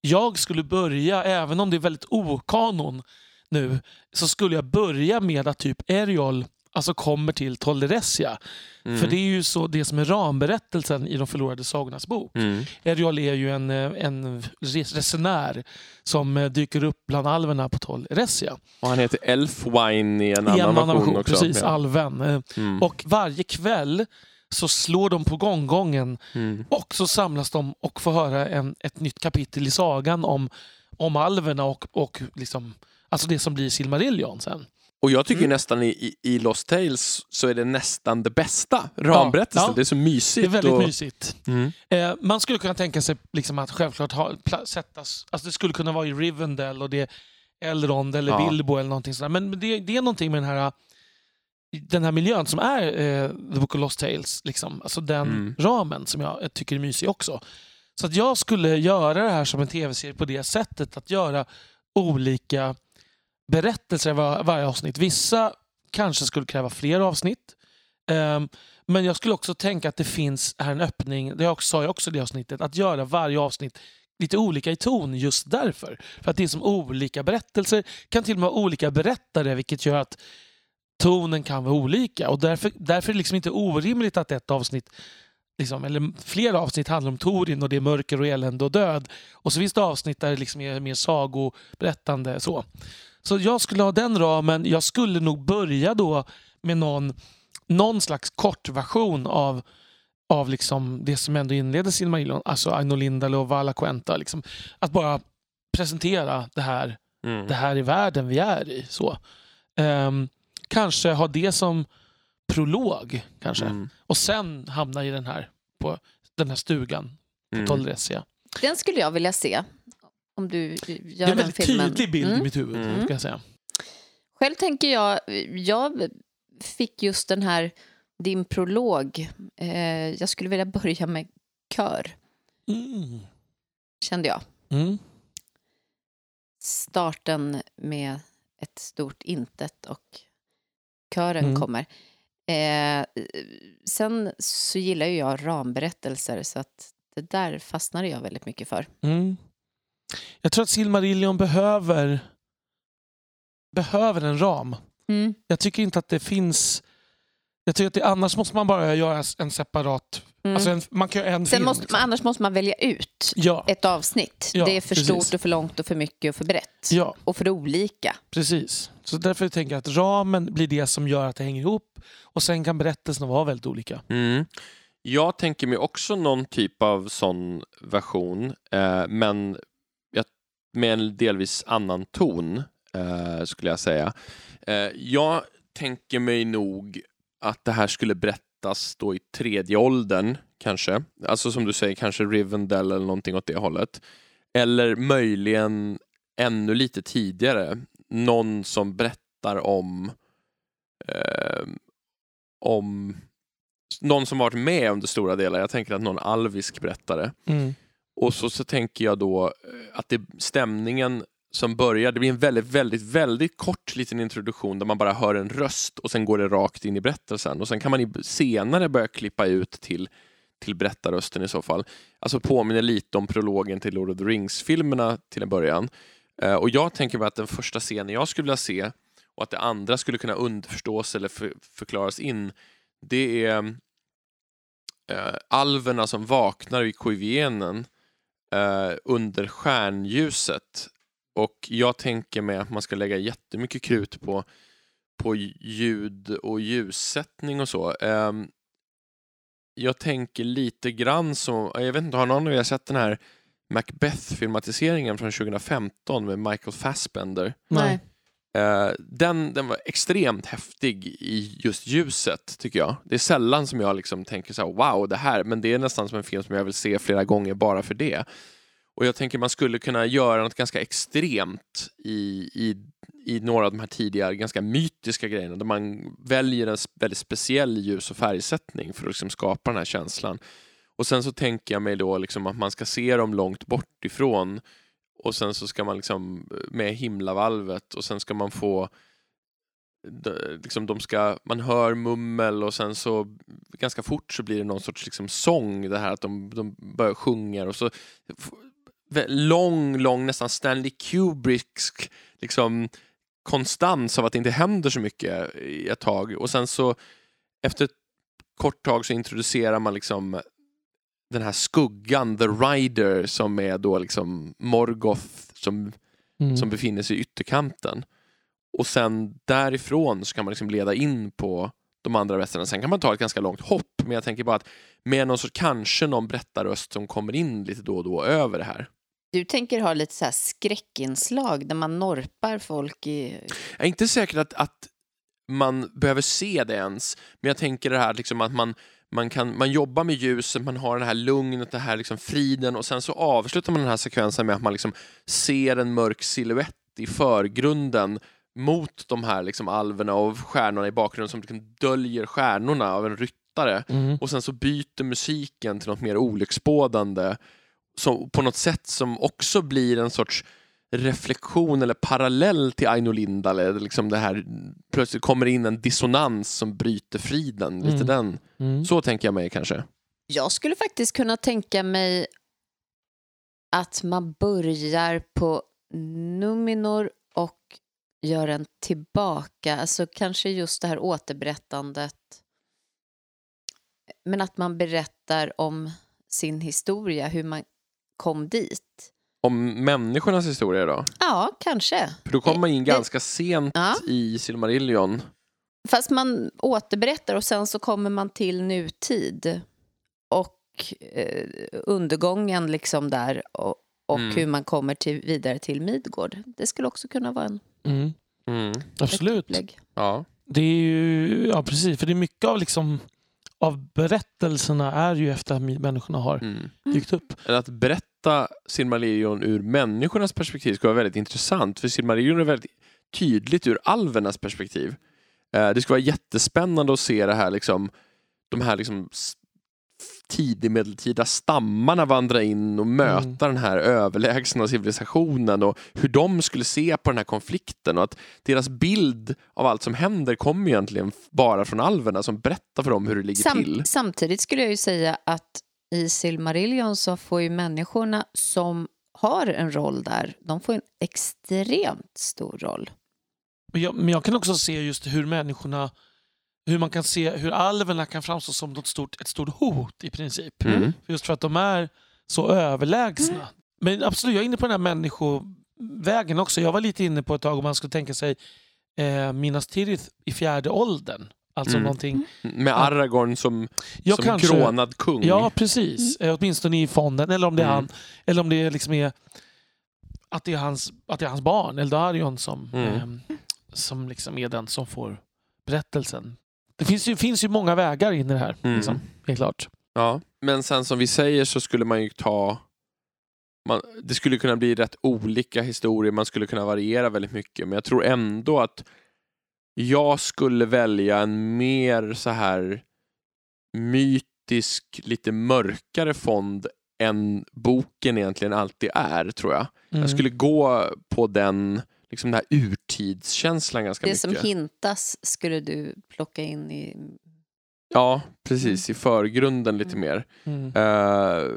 Jag skulle börja, även om det är väldigt okanon nu, så skulle jag börja med att typ Eriol alltså kommer till Tolderessia. Mm. För det är ju så det som är ramberättelsen i De förlorade sagornas bok. Mm. Eriol är ju en, eh, en res- resenär som eh, dyker upp bland alverna på Tolderessia. Och han heter Elfwine i en I annan en annan version version, också. precis, Ja. alven. Eh, Mm. Och varje kväll så slår de på gonggongen Mm. och så samlas de och får höra en, ett nytt kapitel i sagan om, om alverna och, och liksom, alltså det som blir Silmarillion sen. Och jag tycker Mm. nästan i, i, Lost Tales så är det nästan det bästa ramberättelsen. ja. Det är så mysigt. Det är väldigt och... mysigt. Mm. Eh, man skulle kunna tänka sig liksom att självklart ha, sättas, alltså det skulle kunna vara i Rivendell och det är Elrond eller Ja. Bilbo eller någonting sådär. Men det, det är någonting med den här, den här miljön som är eh, The Book of Lost Tales. Liksom. Alltså den Mm. ramen som jag tycker är mysig också. Så att jag skulle göra det här som en tv-serie på det sättet. Att göra olika berättelser i var, varje avsnitt. Vissa kanske skulle kräva fler avsnitt. Um, men jag skulle också tänka att det finns här en öppning, det jag sa jag också i det avsnittet, att göra varje avsnitt lite olika i ton just därför. För att det är som olika berättelser, kan till och med vara olika berättare vilket gör att tonen kan vara olika. Och därför, därför är det liksom inte orimligt att ett avsnitt Liksom, eller flera avsnitt handlar om Torin och det är mörker och elände och död. Och så finns det avsnitt där det liksom är mer sagoberättande. Så så jag skulle ha den ramen. Jag skulle nog börja då med någon, någon slags kortversion av, av liksom det som ändå inleder Silmarillion. Alltså Aino Lindale och Vala Quenta. Liksom. Att bara presentera det här Mm. det här är världen vi är i. Så. Ehm, kanske ha det som prolog. kanske. Mm. Och sen hamna i den här, på den här stugan på Mm. Tolderessia. Den skulle jag vilja se. Om du gör Det är en den väldigt filmen. tydlig bild i Mm. mitt huvud. Mm. Kan jag säga. Själv tänker jag, jag fick just den här, din prolog. Eh, jag skulle vilja börja med kör, Mm. kände jag. Mm. Starten med ett stort intet och kören Mm. kommer. Eh, sen så gillar ju jag ramberättelser så att det där fastnade jag väldigt mycket för. Mm. Jag tror att Silmarillion behöver, behöver en ram. Mm. Jag tycker inte att det finns... Jag tycker att det, annars måste man bara göra en separat Mm. Alltså en, man kan ju en Sen film. måste, liksom. annars måste man välja ut Ja, ett avsnitt. Ja, det är för precis. stort och för långt och för mycket och för brett. ja, Och för olika. precis. Så därför tänker jag att ramen blir det som gör att det hänger ihop. Och sen kan berättelserna vara väldigt olika. Mm. Jag tänker mig också någon typ av sån version, eh, men med en delvis annan ton, eh, skulle jag säga. Eh, jag tänker mig nog att det här skulle berättas då i tredje åldern, kanske. Alltså som du säger, kanske Rivendell eller någonting åt det hållet. Eller möjligen ännu lite tidigare, någon som berättar om eh, om någon som varit med under stora delar. Jag tänker att någon alvisk berättare. Mm. Och så, så tänker jag då eh, att det, stämningen som börjar, det blir en väldigt, väldigt, väldigt kort liten introduktion där man bara hör en röst och sen går det rakt in i berättelsen. Och sen kan man senare börja klippa ut till, till berättarrösten i så fall. Alltså påminner lite om prologen till Lord of the Rings-filmerna till en början. Eh, och jag tänker mig att den första scenen jag skulle vilja se och att det andra skulle kunna underförstås eller för, förklaras in, det är äh, alverna som vaknar vid Koivienen eh, under stjärnljuset. Och jag tänker mig att man ska lägga jättemycket krut på, på ljud och ljussättning och så. Eh, jag tänker lite grann som, jag vet inte, har någon av er sett den här Macbeth-filmatiseringen från 2015 med Michael Fassbender? Nej. Eh, den, den var extremt häftig i just ljuset, tycker jag. Det är sällan som jag liksom tänker så här, wow, det här, men det är nästan som en film som jag vill se flera gånger bara för det. Och jag tänker man skulle kunna göra något ganska extremt i, i, i några av de här tidiga, ganska mytiska grejerna, där man väljer en väldigt speciell ljus och färgsättning för att liksom skapa den här känslan. Och sen så tänker jag mig då liksom att man ska se dem långt bort ifrån och sen så ska man liksom eh, med himlavalvet och sen ska man få de- liksom de ska, man hör mummel och sen så ganska fort så blir det någon sorts liksom sång, det här att de, de börjar sjunga och så lång, lång, nästan Stanley Kubricksk liksom konstans av att det inte händer så mycket i ett tag. Och sen så efter ett kort tag så introducerar man liksom den här skuggan, The Rider, som är då liksom Morgoth som, Mm. som befinner sig i ytterkanten. Och sen därifrån så kan man liksom leda in på de andra västarna. Sen kan man ta ett ganska långt hopp, men jag tänker bara att med någon sorts, kanske någon berättarröst som kommer in lite då och då över det här. Du tänker ha lite så här skräckinslag där man norpar folk i... Jag är inte säker att, att man behöver se det ens, men jag tänker det här liksom att man, man, kan, man jobbar med ljuset, man har det här lugnet, det här liksom friden och sen så avslutar man den här sekvensen med att man liksom ser en mörk silhuett i förgrunden mot de här liksom alverna och stjärnorna i bakgrunden som liksom döljer stjärnorna av en ryttare. Mm. Och sen så byter musiken till något mer olycksbådande så, på något sätt som också blir en sorts reflektion eller parallell till Aino Lindale. Liksom det här, plötsligt kommer in en dissonans som bryter friden. Lite Mm. den. Mm. Så tänker jag mig kanske. Jag skulle faktiskt kunna tänka mig att man börjar på Numinor och gör en tillbaka, alltså kanske just det här återberättandet. Men att man berättar om sin historia, hur man kom dit. Om människornas historia då? Ja, kanske. För då kommer man in Det- ganska sent Ja. i Silmarillion. Fast man återberättar och sen så kommer man till nutid och eh, undergången liksom där och, och Mm. hur man kommer till, vidare till Midgård. Det skulle också kunna vara en Mm. Mm. Absolut. Ja. Det är ju, ja precis, för det är mycket av liksom av berättelserna är ju efter att människorna har Mm. dykt upp. Eller att berätta Silmarillion ur människornas perspektiv skulle vara väldigt intressant. För Silmarillion är väldigt tydligt ur alvernas perspektiv. Eh, det skulle vara jättespännande att se det här liksom, de här liksom tidig medeltida stammarna vandra in och möta Mm. den här överlägsna civilisationen och hur de skulle se på den här konflikten och att deras bild av allt som händer kommer egentligen bara från alverna som berättar för dem hur det ligger Sam, till. samtidigt skulle jag ju säga att i Silmarillion så får ju människorna som har en roll där, de får en extremt stor roll. Men jag, men jag kan också se just hur människorna hur man kan se hur alverna kan framstå som ett stort, ett stort hot i princip. Mm. Just för att de är så överlägsna. Men absolut, jag är inne på den här människovägen också. Jag var lite inne på ett tag om man skulle tänka sig eh, Minas Tirith i fjärde åldern. Alltså Mm. någonting... Med Aragorn som, Ja, som kanske. kronad kung. Ja, precis. Eh, åtminstone i fonden. Eller om det är Mm. han. Eller om det liksom är att det är hans, att det är hans barn, Eldarion, som, Mm. ehm, som liksom är den som får berättelsen. Det finns ju, finns ju många vägar in i det här. Mm. Liksom, helt klart. Ja, men sen som vi säger så skulle man ju ta man, det skulle kunna bli rätt olika historier, man skulle kunna variera väldigt mycket, men jag tror ändå att jag skulle välja en mer så här mytisk, lite mörkare fond än boken egentligen alltid är, tror jag. Mm. Jag skulle gå på den, liksom den här urtidskänslan ganska Det mycket. som hintas skulle du plocka in i... Ja, precis, i förgrunden lite Mm. mer. Mm. Eh,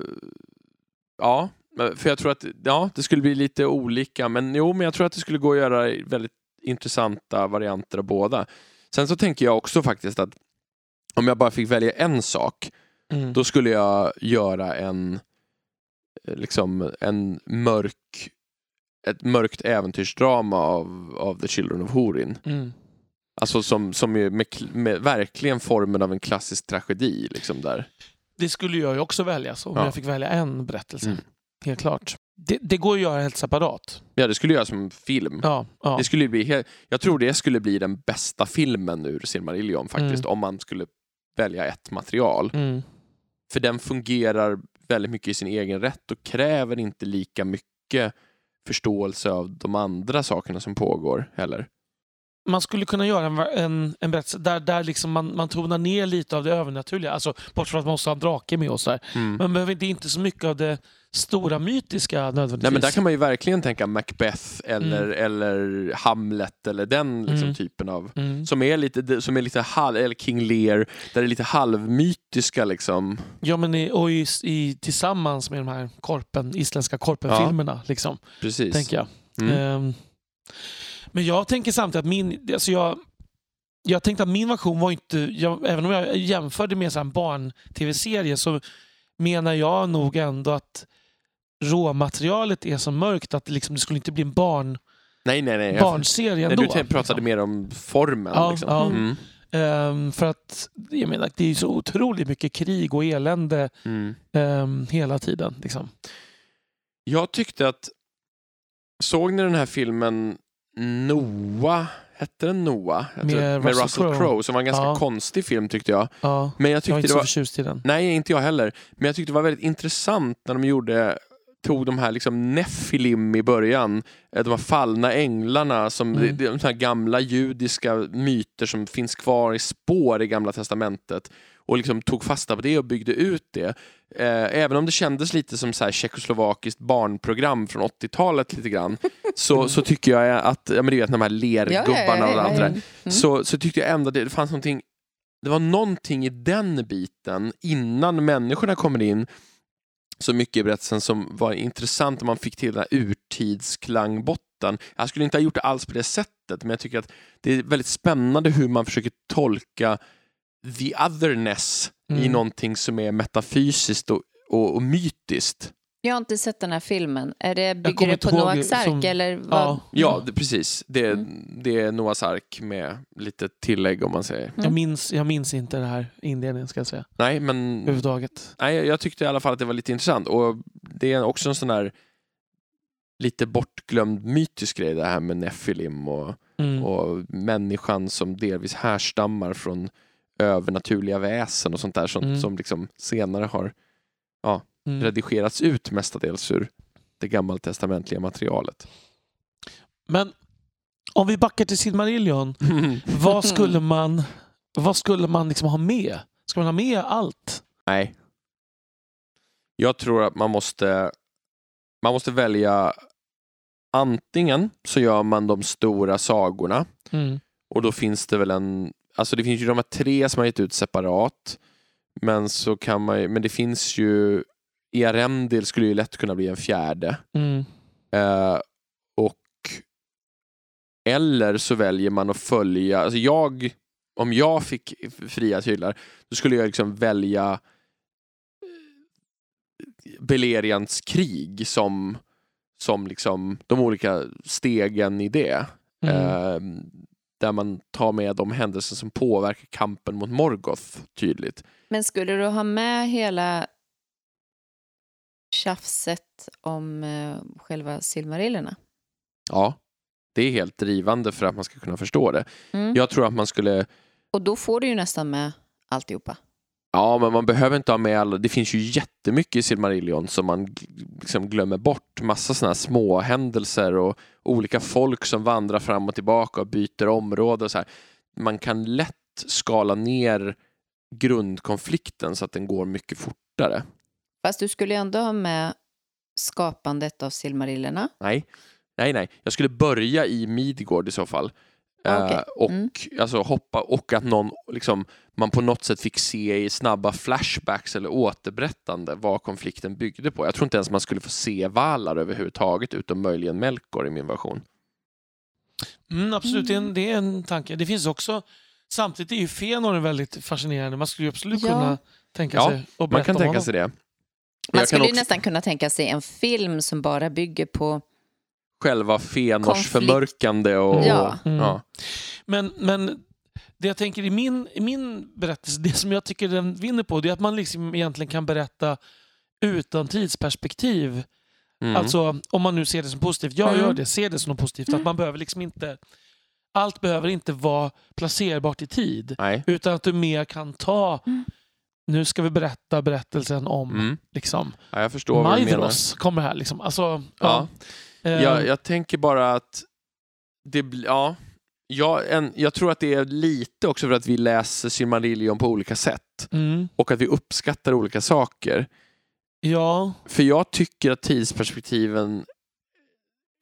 ja, för jag tror att ja, det skulle bli lite olika, men jo, men jag tror att det skulle gå att göra väldigt intressanta varianter av båda. Sen så tänker jag också faktiskt att om jag bara fick välja en sak, Mm. då skulle jag göra en eh, liksom en mörk ett mörkt äventyrsdrama av, av The Children of Hurin. Mm. Alltså som, som är med, med verkligen formen av en klassisk tragedi. Liksom där. Det skulle jag ju också välja så om Ja. jag fick välja en berättelse. Mm. Helt klart. Det, det går att göra helt separat. Ja, det skulle jag göra som en film. Ja, ja. Det skulle bli, jag tror det skulle bli den bästa filmen ur Silmarillion faktiskt, Mm. om man skulle välja ett material. Mm. För den fungerar väldigt mycket i sin egen rätt och kräver inte lika mycket förståelse av de andra sakerna som pågår heller. Man skulle kunna göra en, en, en berättelse där, där liksom man, man tonar ner lite av det övernaturliga. Alltså, bortsett från att man måste ha en drake med oss där. Mm. Man behöver inte, inte så mycket av det stora mytiska nödvändigtvis. Nej, men där kan man ju verkligen tänka Macbeth eller, eller Hamlet eller den liksom, Mm. typen av mm. som är lite, som är lite halv, eller King Lear, där det är lite halvmytiska liksom. Ja, men i, och i, i, tillsammans med de här korpen, isländska korpenfilmerna. Liksom, Precis. tänker jag. Mm. Ehm, men jag tänker samtidigt att min... Alltså jag, jag tänkte att min version var inte... Jag, även om jag jämförde med så en barn-tv-serie så menar jag nog ändå att råmaterialet är så mörkt att det, liksom, det skulle inte bli en barn, Nej, nej, nej. Barnserie nej ändå. du t- pratade liksom. mer om formen. Ja, liksom. ja. Mm. Ehm, för att jag menar, det är så otroligt mycket krig och elände Mm. ehm, hela tiden. Liksom. Jag tyckte att, såg ni den här filmen Noah? Hette den Noah? Jag tror- Med med Russell Russell Crowe. Crowe, som var en ganska Ja. konstig film tyckte jag. Ja, Men jag jag var tyckte inte det så var... förtjust i den. Nej, inte jag heller. Men jag tyckte det var väldigt intressant när de gjorde tog de här liksom Nephilim i början, eh, de här fallna änglarna, som Mm. de, de här gamla judiska myter som finns kvar i spår i Gamla Testamentet och liksom tog fasta på det och byggde ut det. Eh, även om det kändes lite som så här tjeckoslovakiskt barnprogram från 80-talet lite grann, så, så tycker jag att, ja men du vet de här lergubbarna och allt det där, Mm. så, så tyckte jag ändå att det, det fanns någonting det var någonting i den biten innan människorna kommer in så mycket i berättelsen som var intressant och man fick till den här urtidsklangbotten. Jag skulle inte ha gjort det alls på det sättet men jag tycker att det är väldigt spännande hur man försöker tolka the otherness i Mm. någonting som är metafysiskt och, och, och mytiskt. Jag har inte sett den här filmen. Är det, bygger det på Noaks ark som- eller vad? Ja, Ja, det, precis. Det, Mm. det är Noahs ark med lite tillägg om man säger. Mm. jag, minns, jag minns inte den här inledningen ska jag säga. Nej, men Överhuvudtaget. Nej, jag tyckte i alla fall att det var lite intressant och det är också en sån där lite bortglömd mytisk grej det här med Nephilim och, Mm. och människan som delvis härstammar från övernaturliga väsen och sånt där som, Mm. som liksom senare har Mm. redigerats ut mestadels ur det gammaltestamentliga materialet. Men om vi backar till Silmarillion. Vad skulle man, vad skulle man liksom ha med? Ska man ha med allt? Nej. Jag tror att man måste man måste välja antingen så gör man de stora sagorna Mm. och då finns det väl en, alltså det finns ju de här tre som har gett ut separat men så kan man men det finns ju i Arendil skulle ju lätt kunna bli en fjärde Mm. eh, och eller så väljer man att följa, alltså jag om jag fick fria tyglar, då skulle jag liksom välja eh, Belerians krig som, som liksom de olika stegen i det. Mm. Eh, där man tar med de händelser som påverkar kampen mot Morgoth tydligt. Men skulle du ha med hela tjafset om eh, själva silmarillerna? Ja, det är helt drivande för att man ska kunna förstå det. Mm. Jag tror att man skulle Och då får du ju nästan med alltihopa. Ja, men man behöver inte ha med alla. Det finns ju jättemycket i Silmarillion som man liksom glömmer bort. Massa sådana små händelser och olika folk som vandrar fram och tillbaka och byter område och så här. Man kan lätt skala ner grundkonflikten så att den går mycket fortare. Fast du skulle ju ändå ha med skapandet av silmarillerna. Nej, nej, nej. Jag skulle börja i Midgård i så fall. Ah, okej. Eh, och, Mm. alltså, hoppa, och att någon, liksom, man på något sätt fick se i snabba flashbacks eller återberättande vad konflikten byggde på. Jag tror inte ens man skulle få se Valar överhuvudtaget utom möjligen Melkor i min version. Mm, absolut, det, är en, det är en tanke. Det finns också, samtidigt är ju Fëanor väldigt fascinerande. Man skulle ju absolut Ja. kunna tänka Ja, sig att Man berätta kan om tänka honom. sig det. Man skulle ju också- nästan kunna tänka sig en film som bara bygger på... Själva Konflikt. förmörkande och... Ja. Mm. ja. Men, men det jag tänker i min, i min berättelse, det som jag tycker den vinner på, det är att man liksom egentligen kan berätta utan tidsperspektiv. Mm. Alltså om man nu ser det som positivt, jag Mm. gör det, ser det som något positivt. Att man behöver liksom inte, allt behöver inte vara placerbart i tid. Nej. Utan att du mer kan ta, Mm. Nu ska vi berätta berättelsen om Mm. liksom. Ja, jag förstår. Maidros kommer här. Liksom. Alltså, Ja. ja. Eh, Jag, jag tänker bara att det blir, ja, jag, en, jag tror att det är lite också för att vi läser Silmarillion på olika sätt mm, och att vi uppskattar olika saker. ja. För jag tycker att tidsperspektiven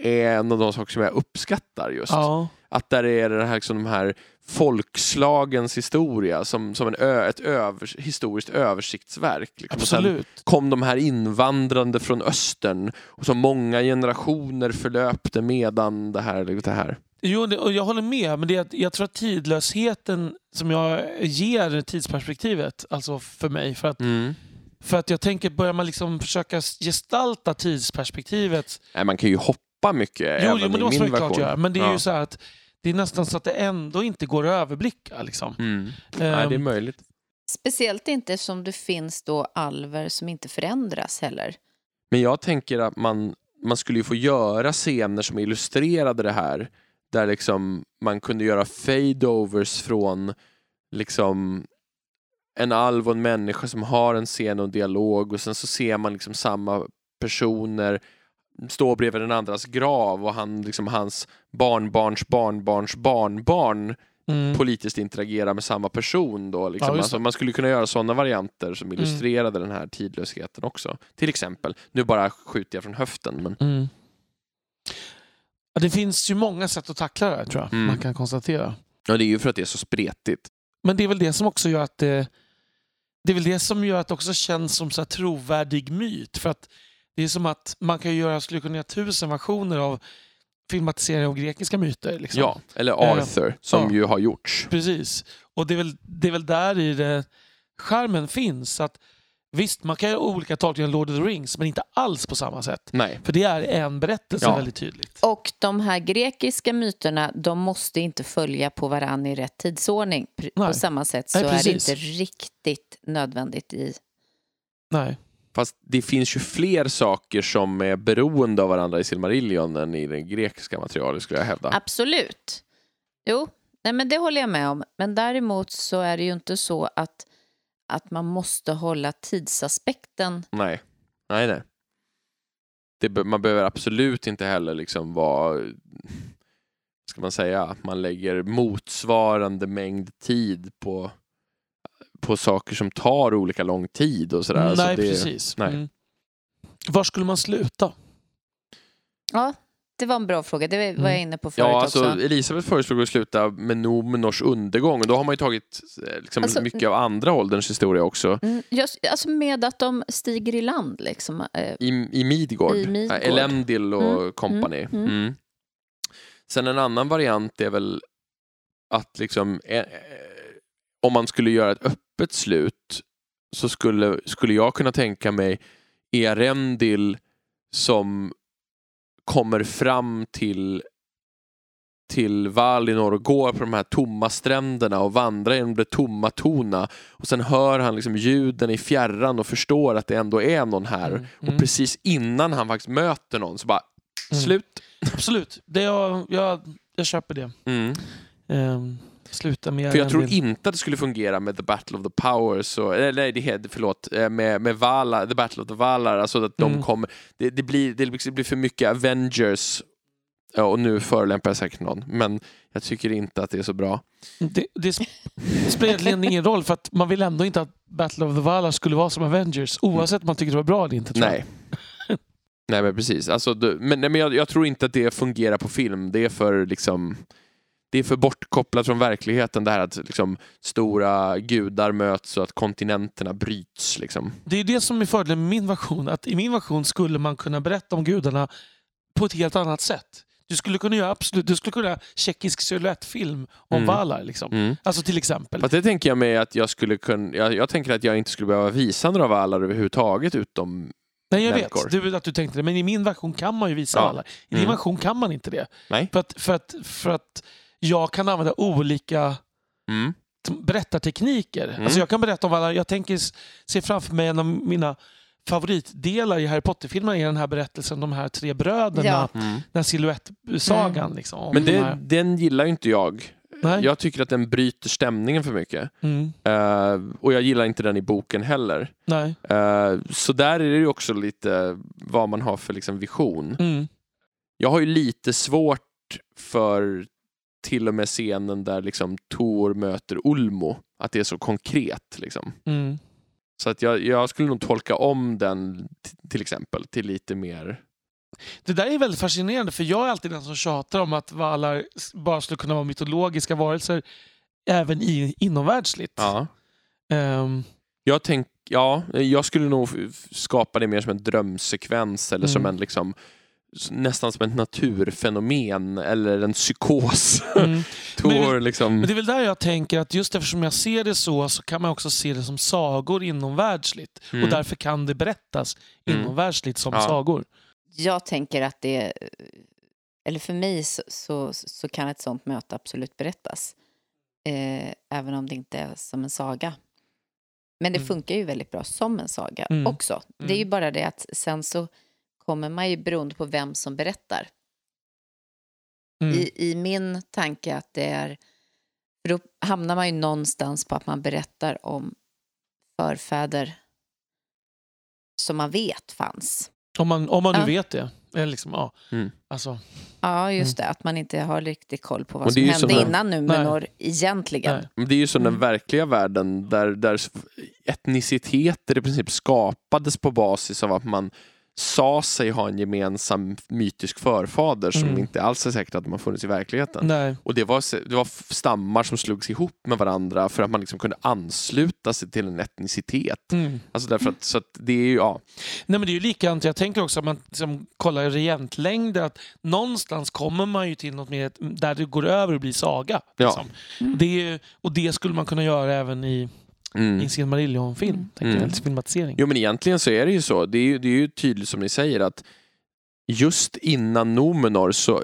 är en av de saker som jag uppskattar just. ja. Att där är det här, liksom, de här folkslagens historia som, som en ö, ett övers, historiskt översiktsverk. Liksom. Och sen Absolut. kom de här invandrande från östern och så många generationer förlöpte medan det här. Det här. Jo, det, och jag håller med, men det jag tror att tidlösheten som jag ger tidsperspektivet, alltså för mig, för att, Mm. för att jag tänker, börjar man liksom försöka gestalta tidsperspektivet Nej, man kan ju hoppa mycket Jo, även jo men det i måste min man klart version. göra. Men det är Ja. ju så här att det är nästan så att det ändå inte går att överblicka. Liksom. Mm. Nej, det är Ehm, möjligt. Speciellt inte som det finns då alver som inte förändras heller. Men jag tänker att man, man skulle ju få göra scener som illustrerade det här. Där liksom man kunde göra fade-overs från liksom en alv och en människa som har en scen och en dialog och sen så ser man liksom samma personer stå bredvid den andras grav och han, liksom, hans barnbarns barnbarns barnbarn mm. politiskt interagera med samma person. Då, liksom. Ja, alltså, man skulle kunna göra sådana varianter som Mm. illustrerade den här tidlösheten också. Till exempel, nu bara skjuter jag från höften, men Mm. Ja, det finns ju många sätt att tackla det här tror jag, Mm. man kan konstatera. ja, det är ju för att det är så spretigt. Men det är väl det som också gör att det, det är väl det som gör att det också känns som så här trovärdig myt. För att det är som att man kan göra, skulle kunna göra tusen versioner av filmatisering av grekiska myter. Liksom. Ja, eller Eh, Arthur, som ja. ju har gjorts. Precis. Och det är väl, det är väl där i det skärmen finns. Att Visst, man kan göra olika tolkningar av Lord of the Rings, men inte alls på samma sätt. Nej. För det är en berättelse Ja. väldigt tydligt. Och de här grekiska myterna, de måste inte följa på varann i rätt tidsordning. Pr- På Nej. samma sätt så Nej, är det inte riktigt nödvändigt i... Nej. Fast det finns ju fler saker som är beroende av varandra i Silmarillion än i det grekiska materialet skulle jag hävda. Absolut. Jo, nej, men det håller jag med om. Men däremot så är det ju inte så att, att man måste hålla tidsaspekten. Nej, nej, nej. Det, man behöver absolut inte heller liksom vara, ska man säga, att man lägger motsvarande mängd tid på, på saker som tar olika lång tid och sådär. nej, Alltså det, precis. nej. Mm. Var skulle man sluta? Ja, det var en bra fråga. Det var jag Mm. inne på förut Ja, alltså också. Elisabeth föreslog att sluta med Numenors undergång och då har man ju tagit eh, liksom, Alltså- mycket av andra ålderns historia också. Mm, just, alltså med att de stiger i land liksom. Eh, I, i Midgård, I Midgård. Eh, Elendil och Mm, company. mm, mm. Mm. Sen en annan variant är väl att liksom eh, eh, om man skulle göra ett öppet slut så skulle, skulle jag kunna tänka mig Erendil som kommer fram till till Valinor och går på de här tomma stränderna och vandrar genom det tomma tona och sen hör han liksom ljuden i fjärran och förstår att det ändå är någon här Mm, och mm. precis innan han faktiskt möter någon så bara Mm. slut. Absolut, det jag, jag, jag köper det. Mm. Sluta med För jag tror inte att det skulle fungera med The Battle of the Powers, och, eller nej, förlåt, eh, med, med Vala, The Battle of the Valar, alltså att de Mm. kommer, det, det, blir, det blir för mycket Avengers, ja, och nu förolämpar jag säkert någon, men jag tycker inte att det är så bra. Det, det sp- spelar egentligen ingen roll för att man vill ändå inte att Battle of the Valar skulle vara som Avengers oavsett om man tycker det var bra eller inte. Nej. Nej men precis, alltså, det, men, nej, men jag, jag tror inte att det fungerar på film, det är för liksom det är för bortkopplat från verkligheten det här att liksom, stora gudar möts och att kontinenterna bryts. Liksom. Det är det som är fördelen med min version. Att I min version skulle man kunna berätta om gudarna på ett helt annat sätt. Du skulle kunna göra absolut, du skulle kunna göra tjeckisk silhuettfilm om Mm. Valar. Liksom. Mm. Alltså till exempel. Fast det tänker jag mig att jag skulle kunna, jag, jag tänker att jag inte skulle behöva visa några valar överhuvudtaget utom, Nej, jag människor. vet du, att du tänkte det. Men i min version kan man ju visa Ja. Valar. I din Mm. version kan man inte det. nej. För att, för att, för att jag kan använda olika Mm. t- berättartekniker. Mm. Alltså jag kan berätta om alla, jag tänker se framför mig en av mina favoritdelar i Harry Potter-filmerna är den här berättelsen om de här tre bröderna. Ja. Mm. Den här silhuettsagan. Liksom, om Men de det, här. den gillar ju inte jag. Nej. Jag tycker att den bryter stämningen för mycket. Mm, Eh, och jag gillar inte den i boken heller. nej. Eh, så där är det ju också lite vad man har för liksom vision. Mm, Jag har ju lite svårt för till och med scenen där liksom Tor möter Ulmo. Att det är så konkret. Liksom. mm. Så att jag, jag skulle nog tolka om den till exempel till lite mer... Det där är väldigt fascinerande för jag är alltid den som tjatar om att valar bara skulle kunna vara mytologiska varelser även i, inomvärldsligt. Ja. Ehm, Jag, tänk, ja, jag skulle nog skapa det mer som en drömsekvens eller som Mm. en liksom nästan som ett naturfenomen eller en psykos. mm. Tor liksom... Men det är väl där jag tänker att just eftersom jag ser det så så kan man också se det som sagor inomvärldsligt. Mm. Och därför kan det berättas Mm. inomvärldsligt som Ja. sagor. Jag tänker att det, eller för mig så, så, så kan ett sånt möte absolut berättas. Eh, även om det inte är som en saga. Men det Mm. funkar ju väldigt bra som en saga Mm. också. Det är ju Mm. bara det att sen så kommer man ju beroende på vem som berättar. Mm. I, I min tanke att det är, för då hamnar man ju någonstans på att man berättar om förfäder som man vet fanns. Om man, om man nu Ja. vet det. Eller liksom, ja. Mm. alltså, Ja, just det. Att man inte har riktigt koll på vad som hände som en- innan Numenor egentligen. nej. Men Det är ju som den Mm. verkliga världen där, där etniciteter i princip skapades på basis av att man sa sig ha en gemensam mytisk förfader som Mm. inte alls är säkert att de har funnits i verkligheten. nej. Och det var, det var stammar som slogs ihop med varandra för att man liksom kunde ansluta sig till en etnicitet. Mm. Alltså därför att, så att det är ju, ja. Nej, men det är ju likadant. Jag tänker också att man liksom kollar regentlängder. Att någonstans kommer man ju till något mer där det går över och blir saga. Ja. Liksom. Mm. Det och det skulle man kunna göra även i, Mm. i en Silmarillion-film. Mm. tänker jag, Mm. filmatisering. Jo men egentligen så är det ju så. Det är ju, det är ju tydligt som ni säger att just innan Nomenor så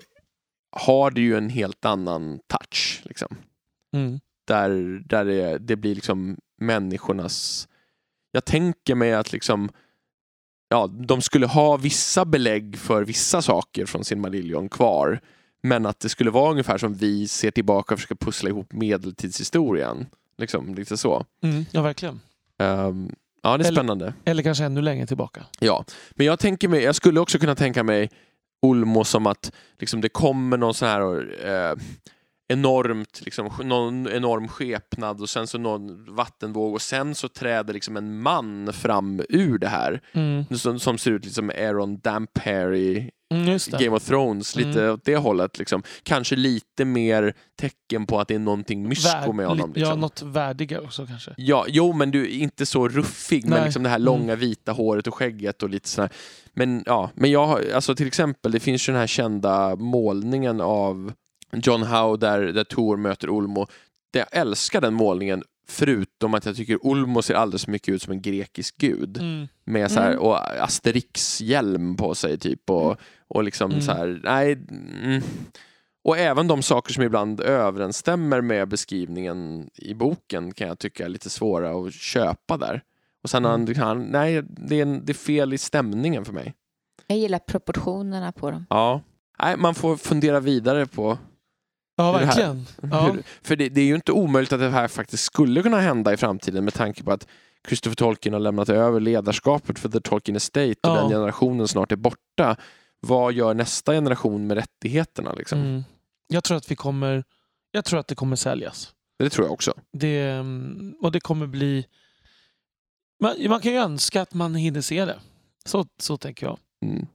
har det ju en helt annan touch. Liksom. Mm. Där, där det, det blir liksom människornas... Jag tänker mig att liksom ja, de skulle ha vissa belägg för vissa saker från sin Marillion kvar. Men att det skulle vara ungefär som vi ser tillbaka och försöker pussla ihop medeltidshistorien. Liksom, lite så. Mm. Ja, verkligen. Ehm, ja, det är Eller- spännande. Eller kanske ännu längre tillbaka. Ja, men jag tänker mig, jag skulle också kunna tänka mig Olmo som att liksom, det kommer någon sån här eh, enormt, liksom, någon enorm skepnad och sen så någon vattenvåg och sen så träder liksom en man fram ur det här Mm. som, som ser ut som Aaron Dampere i Mm. Game of Thrones, lite Mm. åt det hållet. Liksom. Kanske lite mer tecken på att det är någonting mysko med honom. Ja, Liksom. något värdigare också kanske. Ja, jo, men du är inte så ruffig med Nej. liksom det här långa vita håret och skägget och lite sådär. Men ja, men jag har, alltså till exempel, det finns ju den här kända målningen av John Howe där, där Tor möter. Det- Jag älskar den målningen Förutom att jag tycker Ulmo ser alldeles för mycket ut som en grekisk gud. Mm. Med så här, Mm. och Asterix-hjälm på sig typ. Och, och liksom Mm. så här, nej. Mm. Och även de saker som ibland överensstämmer med beskrivningen i boken kan jag tycka är lite svåra att köpa där. Och sen Mm. han, han, nej, det är, en, det är fel i stämningen för mig. Jag gillar proportionerna på dem. Ja. Nej, man får fundera vidare på Ja, verkligen. Ja. för det, det är ju inte omöjligt att det här faktiskt skulle kunna hända i framtiden med tanke på att Christopher Tolkien har lämnat över ledarskapet för The Tolkien Estate och Ja. den generationen snart är borta. Vad gör nästa generation med rättigheterna? Liksom? Mm. Jag tror att vi kommer... Jag tror att det kommer säljas. Det tror jag också. Det, mm, och det kommer bli... Man, man kan ju önska att man hinner se det. Så, så tänker jag. Mm.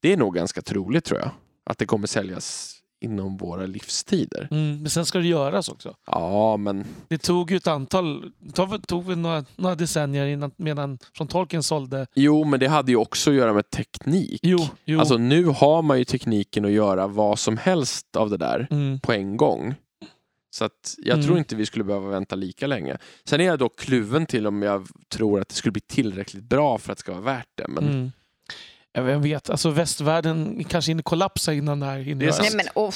Det är nog ganska troligt tror jag. Att det kommer säljas inom våra livstider. Mm, men sen ska det göras också. Ja, men Det tog ju ett antal... Tog, tog några, några decennier innan, medan från Tolkien sålde... jo, men det hade ju också att göra med teknik. Jo, jo. Alltså nu har man ju tekniken att göra vad som helst av det där. mm, på en gång. Så att jag Mm. tror inte vi skulle behöva vänta lika länge. Sen är jag dock kluven till om jag tror att det skulle bli tillräckligt bra för att det ska vara värt det. Men mm. Jag vet- Jag vet, alltså västvärlden kanske hinner kollapsa innan det här hinner Det. Nej men oh.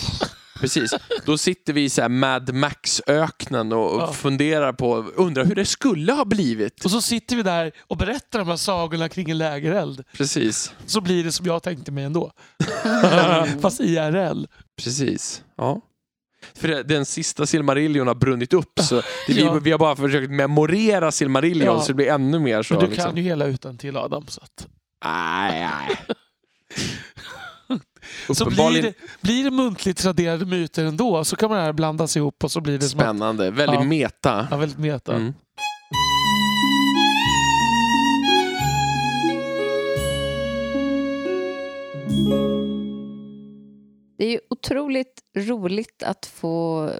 precis, då sitter vi i så här Mad Max-öknen och Ja. funderar på, undrar hur det skulle ha blivit. Och så sitter vi där och berättar de här sagorna kring en lägereld. Precis, Så blir det som jag tänkte mig ändå. Fast IRL. precis. Ja. För den sista Silmarillion har brunnit upp så det, vi, Ja. vi har bara försökt memorera Silmarillion Ja. så det blir ännu mer så. Men du liksom. kan ju hela utan till Adam. Så, att. Nej, nej. så blir, det, blir det muntligt traderade myter ändå så kan man här blandas ihop och så blir det som att, spännande, väldigt Ja. meta. ja, väldigt meta. Mm. Det är ju otroligt roligt att få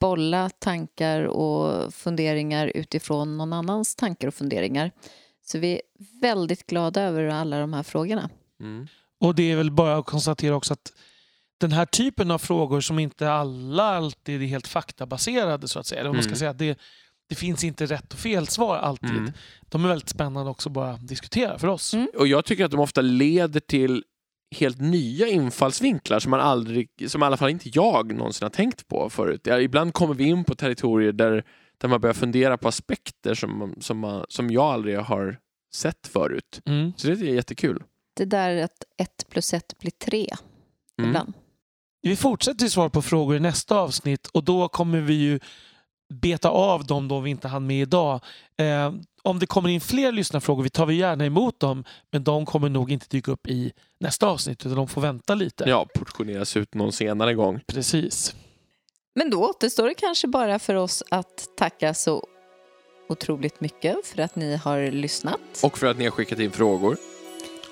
bolla tankar och funderingar utifrån någon annans tankar och funderingar. Så vi är väldigt glada över alla de här frågorna. Mm. Och det är väl bara att konstatera också att den här typen av frågor som inte alla alltid är helt faktabaserade så att säga. eller om Man ska Mm. säga att det, det finns inte rätt och fel svar alltid. Mm. De är väldigt spännande också att bara diskutera för oss. Mm. Och jag tycker att de ofta leder till helt nya infallsvinklar som man aldrig, som i alla fall inte jag någonsin har tänkt på förut. Ja, ibland kommer vi in på territorier där, där man börjar fundera på aspekter som, som, man, som jag aldrig har sett förut. Mm. Så det är jättekul. Det där att ett plus ett blir tre Mm. ibland. Vi fortsätter svara på frågor i nästa avsnitt och då kommer vi ju beta av dem då vi inte hann med idag. Eh, om det kommer in fler lyssnarfrågor, vi tar vi gärna emot dem, men de kommer nog inte dyka upp i nästa avsnitt utan de får vänta lite. Ja, portioneras ut någon senare gång. Precis. Men då återstår det kanske bara för oss att tacka så otroligt mycket för att ni har lyssnat. Och för att ni har skickat in frågor.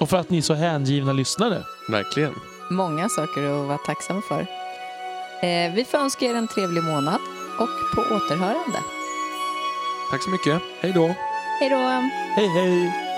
Och för att ni är så hängivna lyssnare. Verkligen. Många saker att vara tacksam för. Eh, vi får önska er en trevlig månad och på återhörande. Tack så mycket. Hej då. Hej då! Hej hej!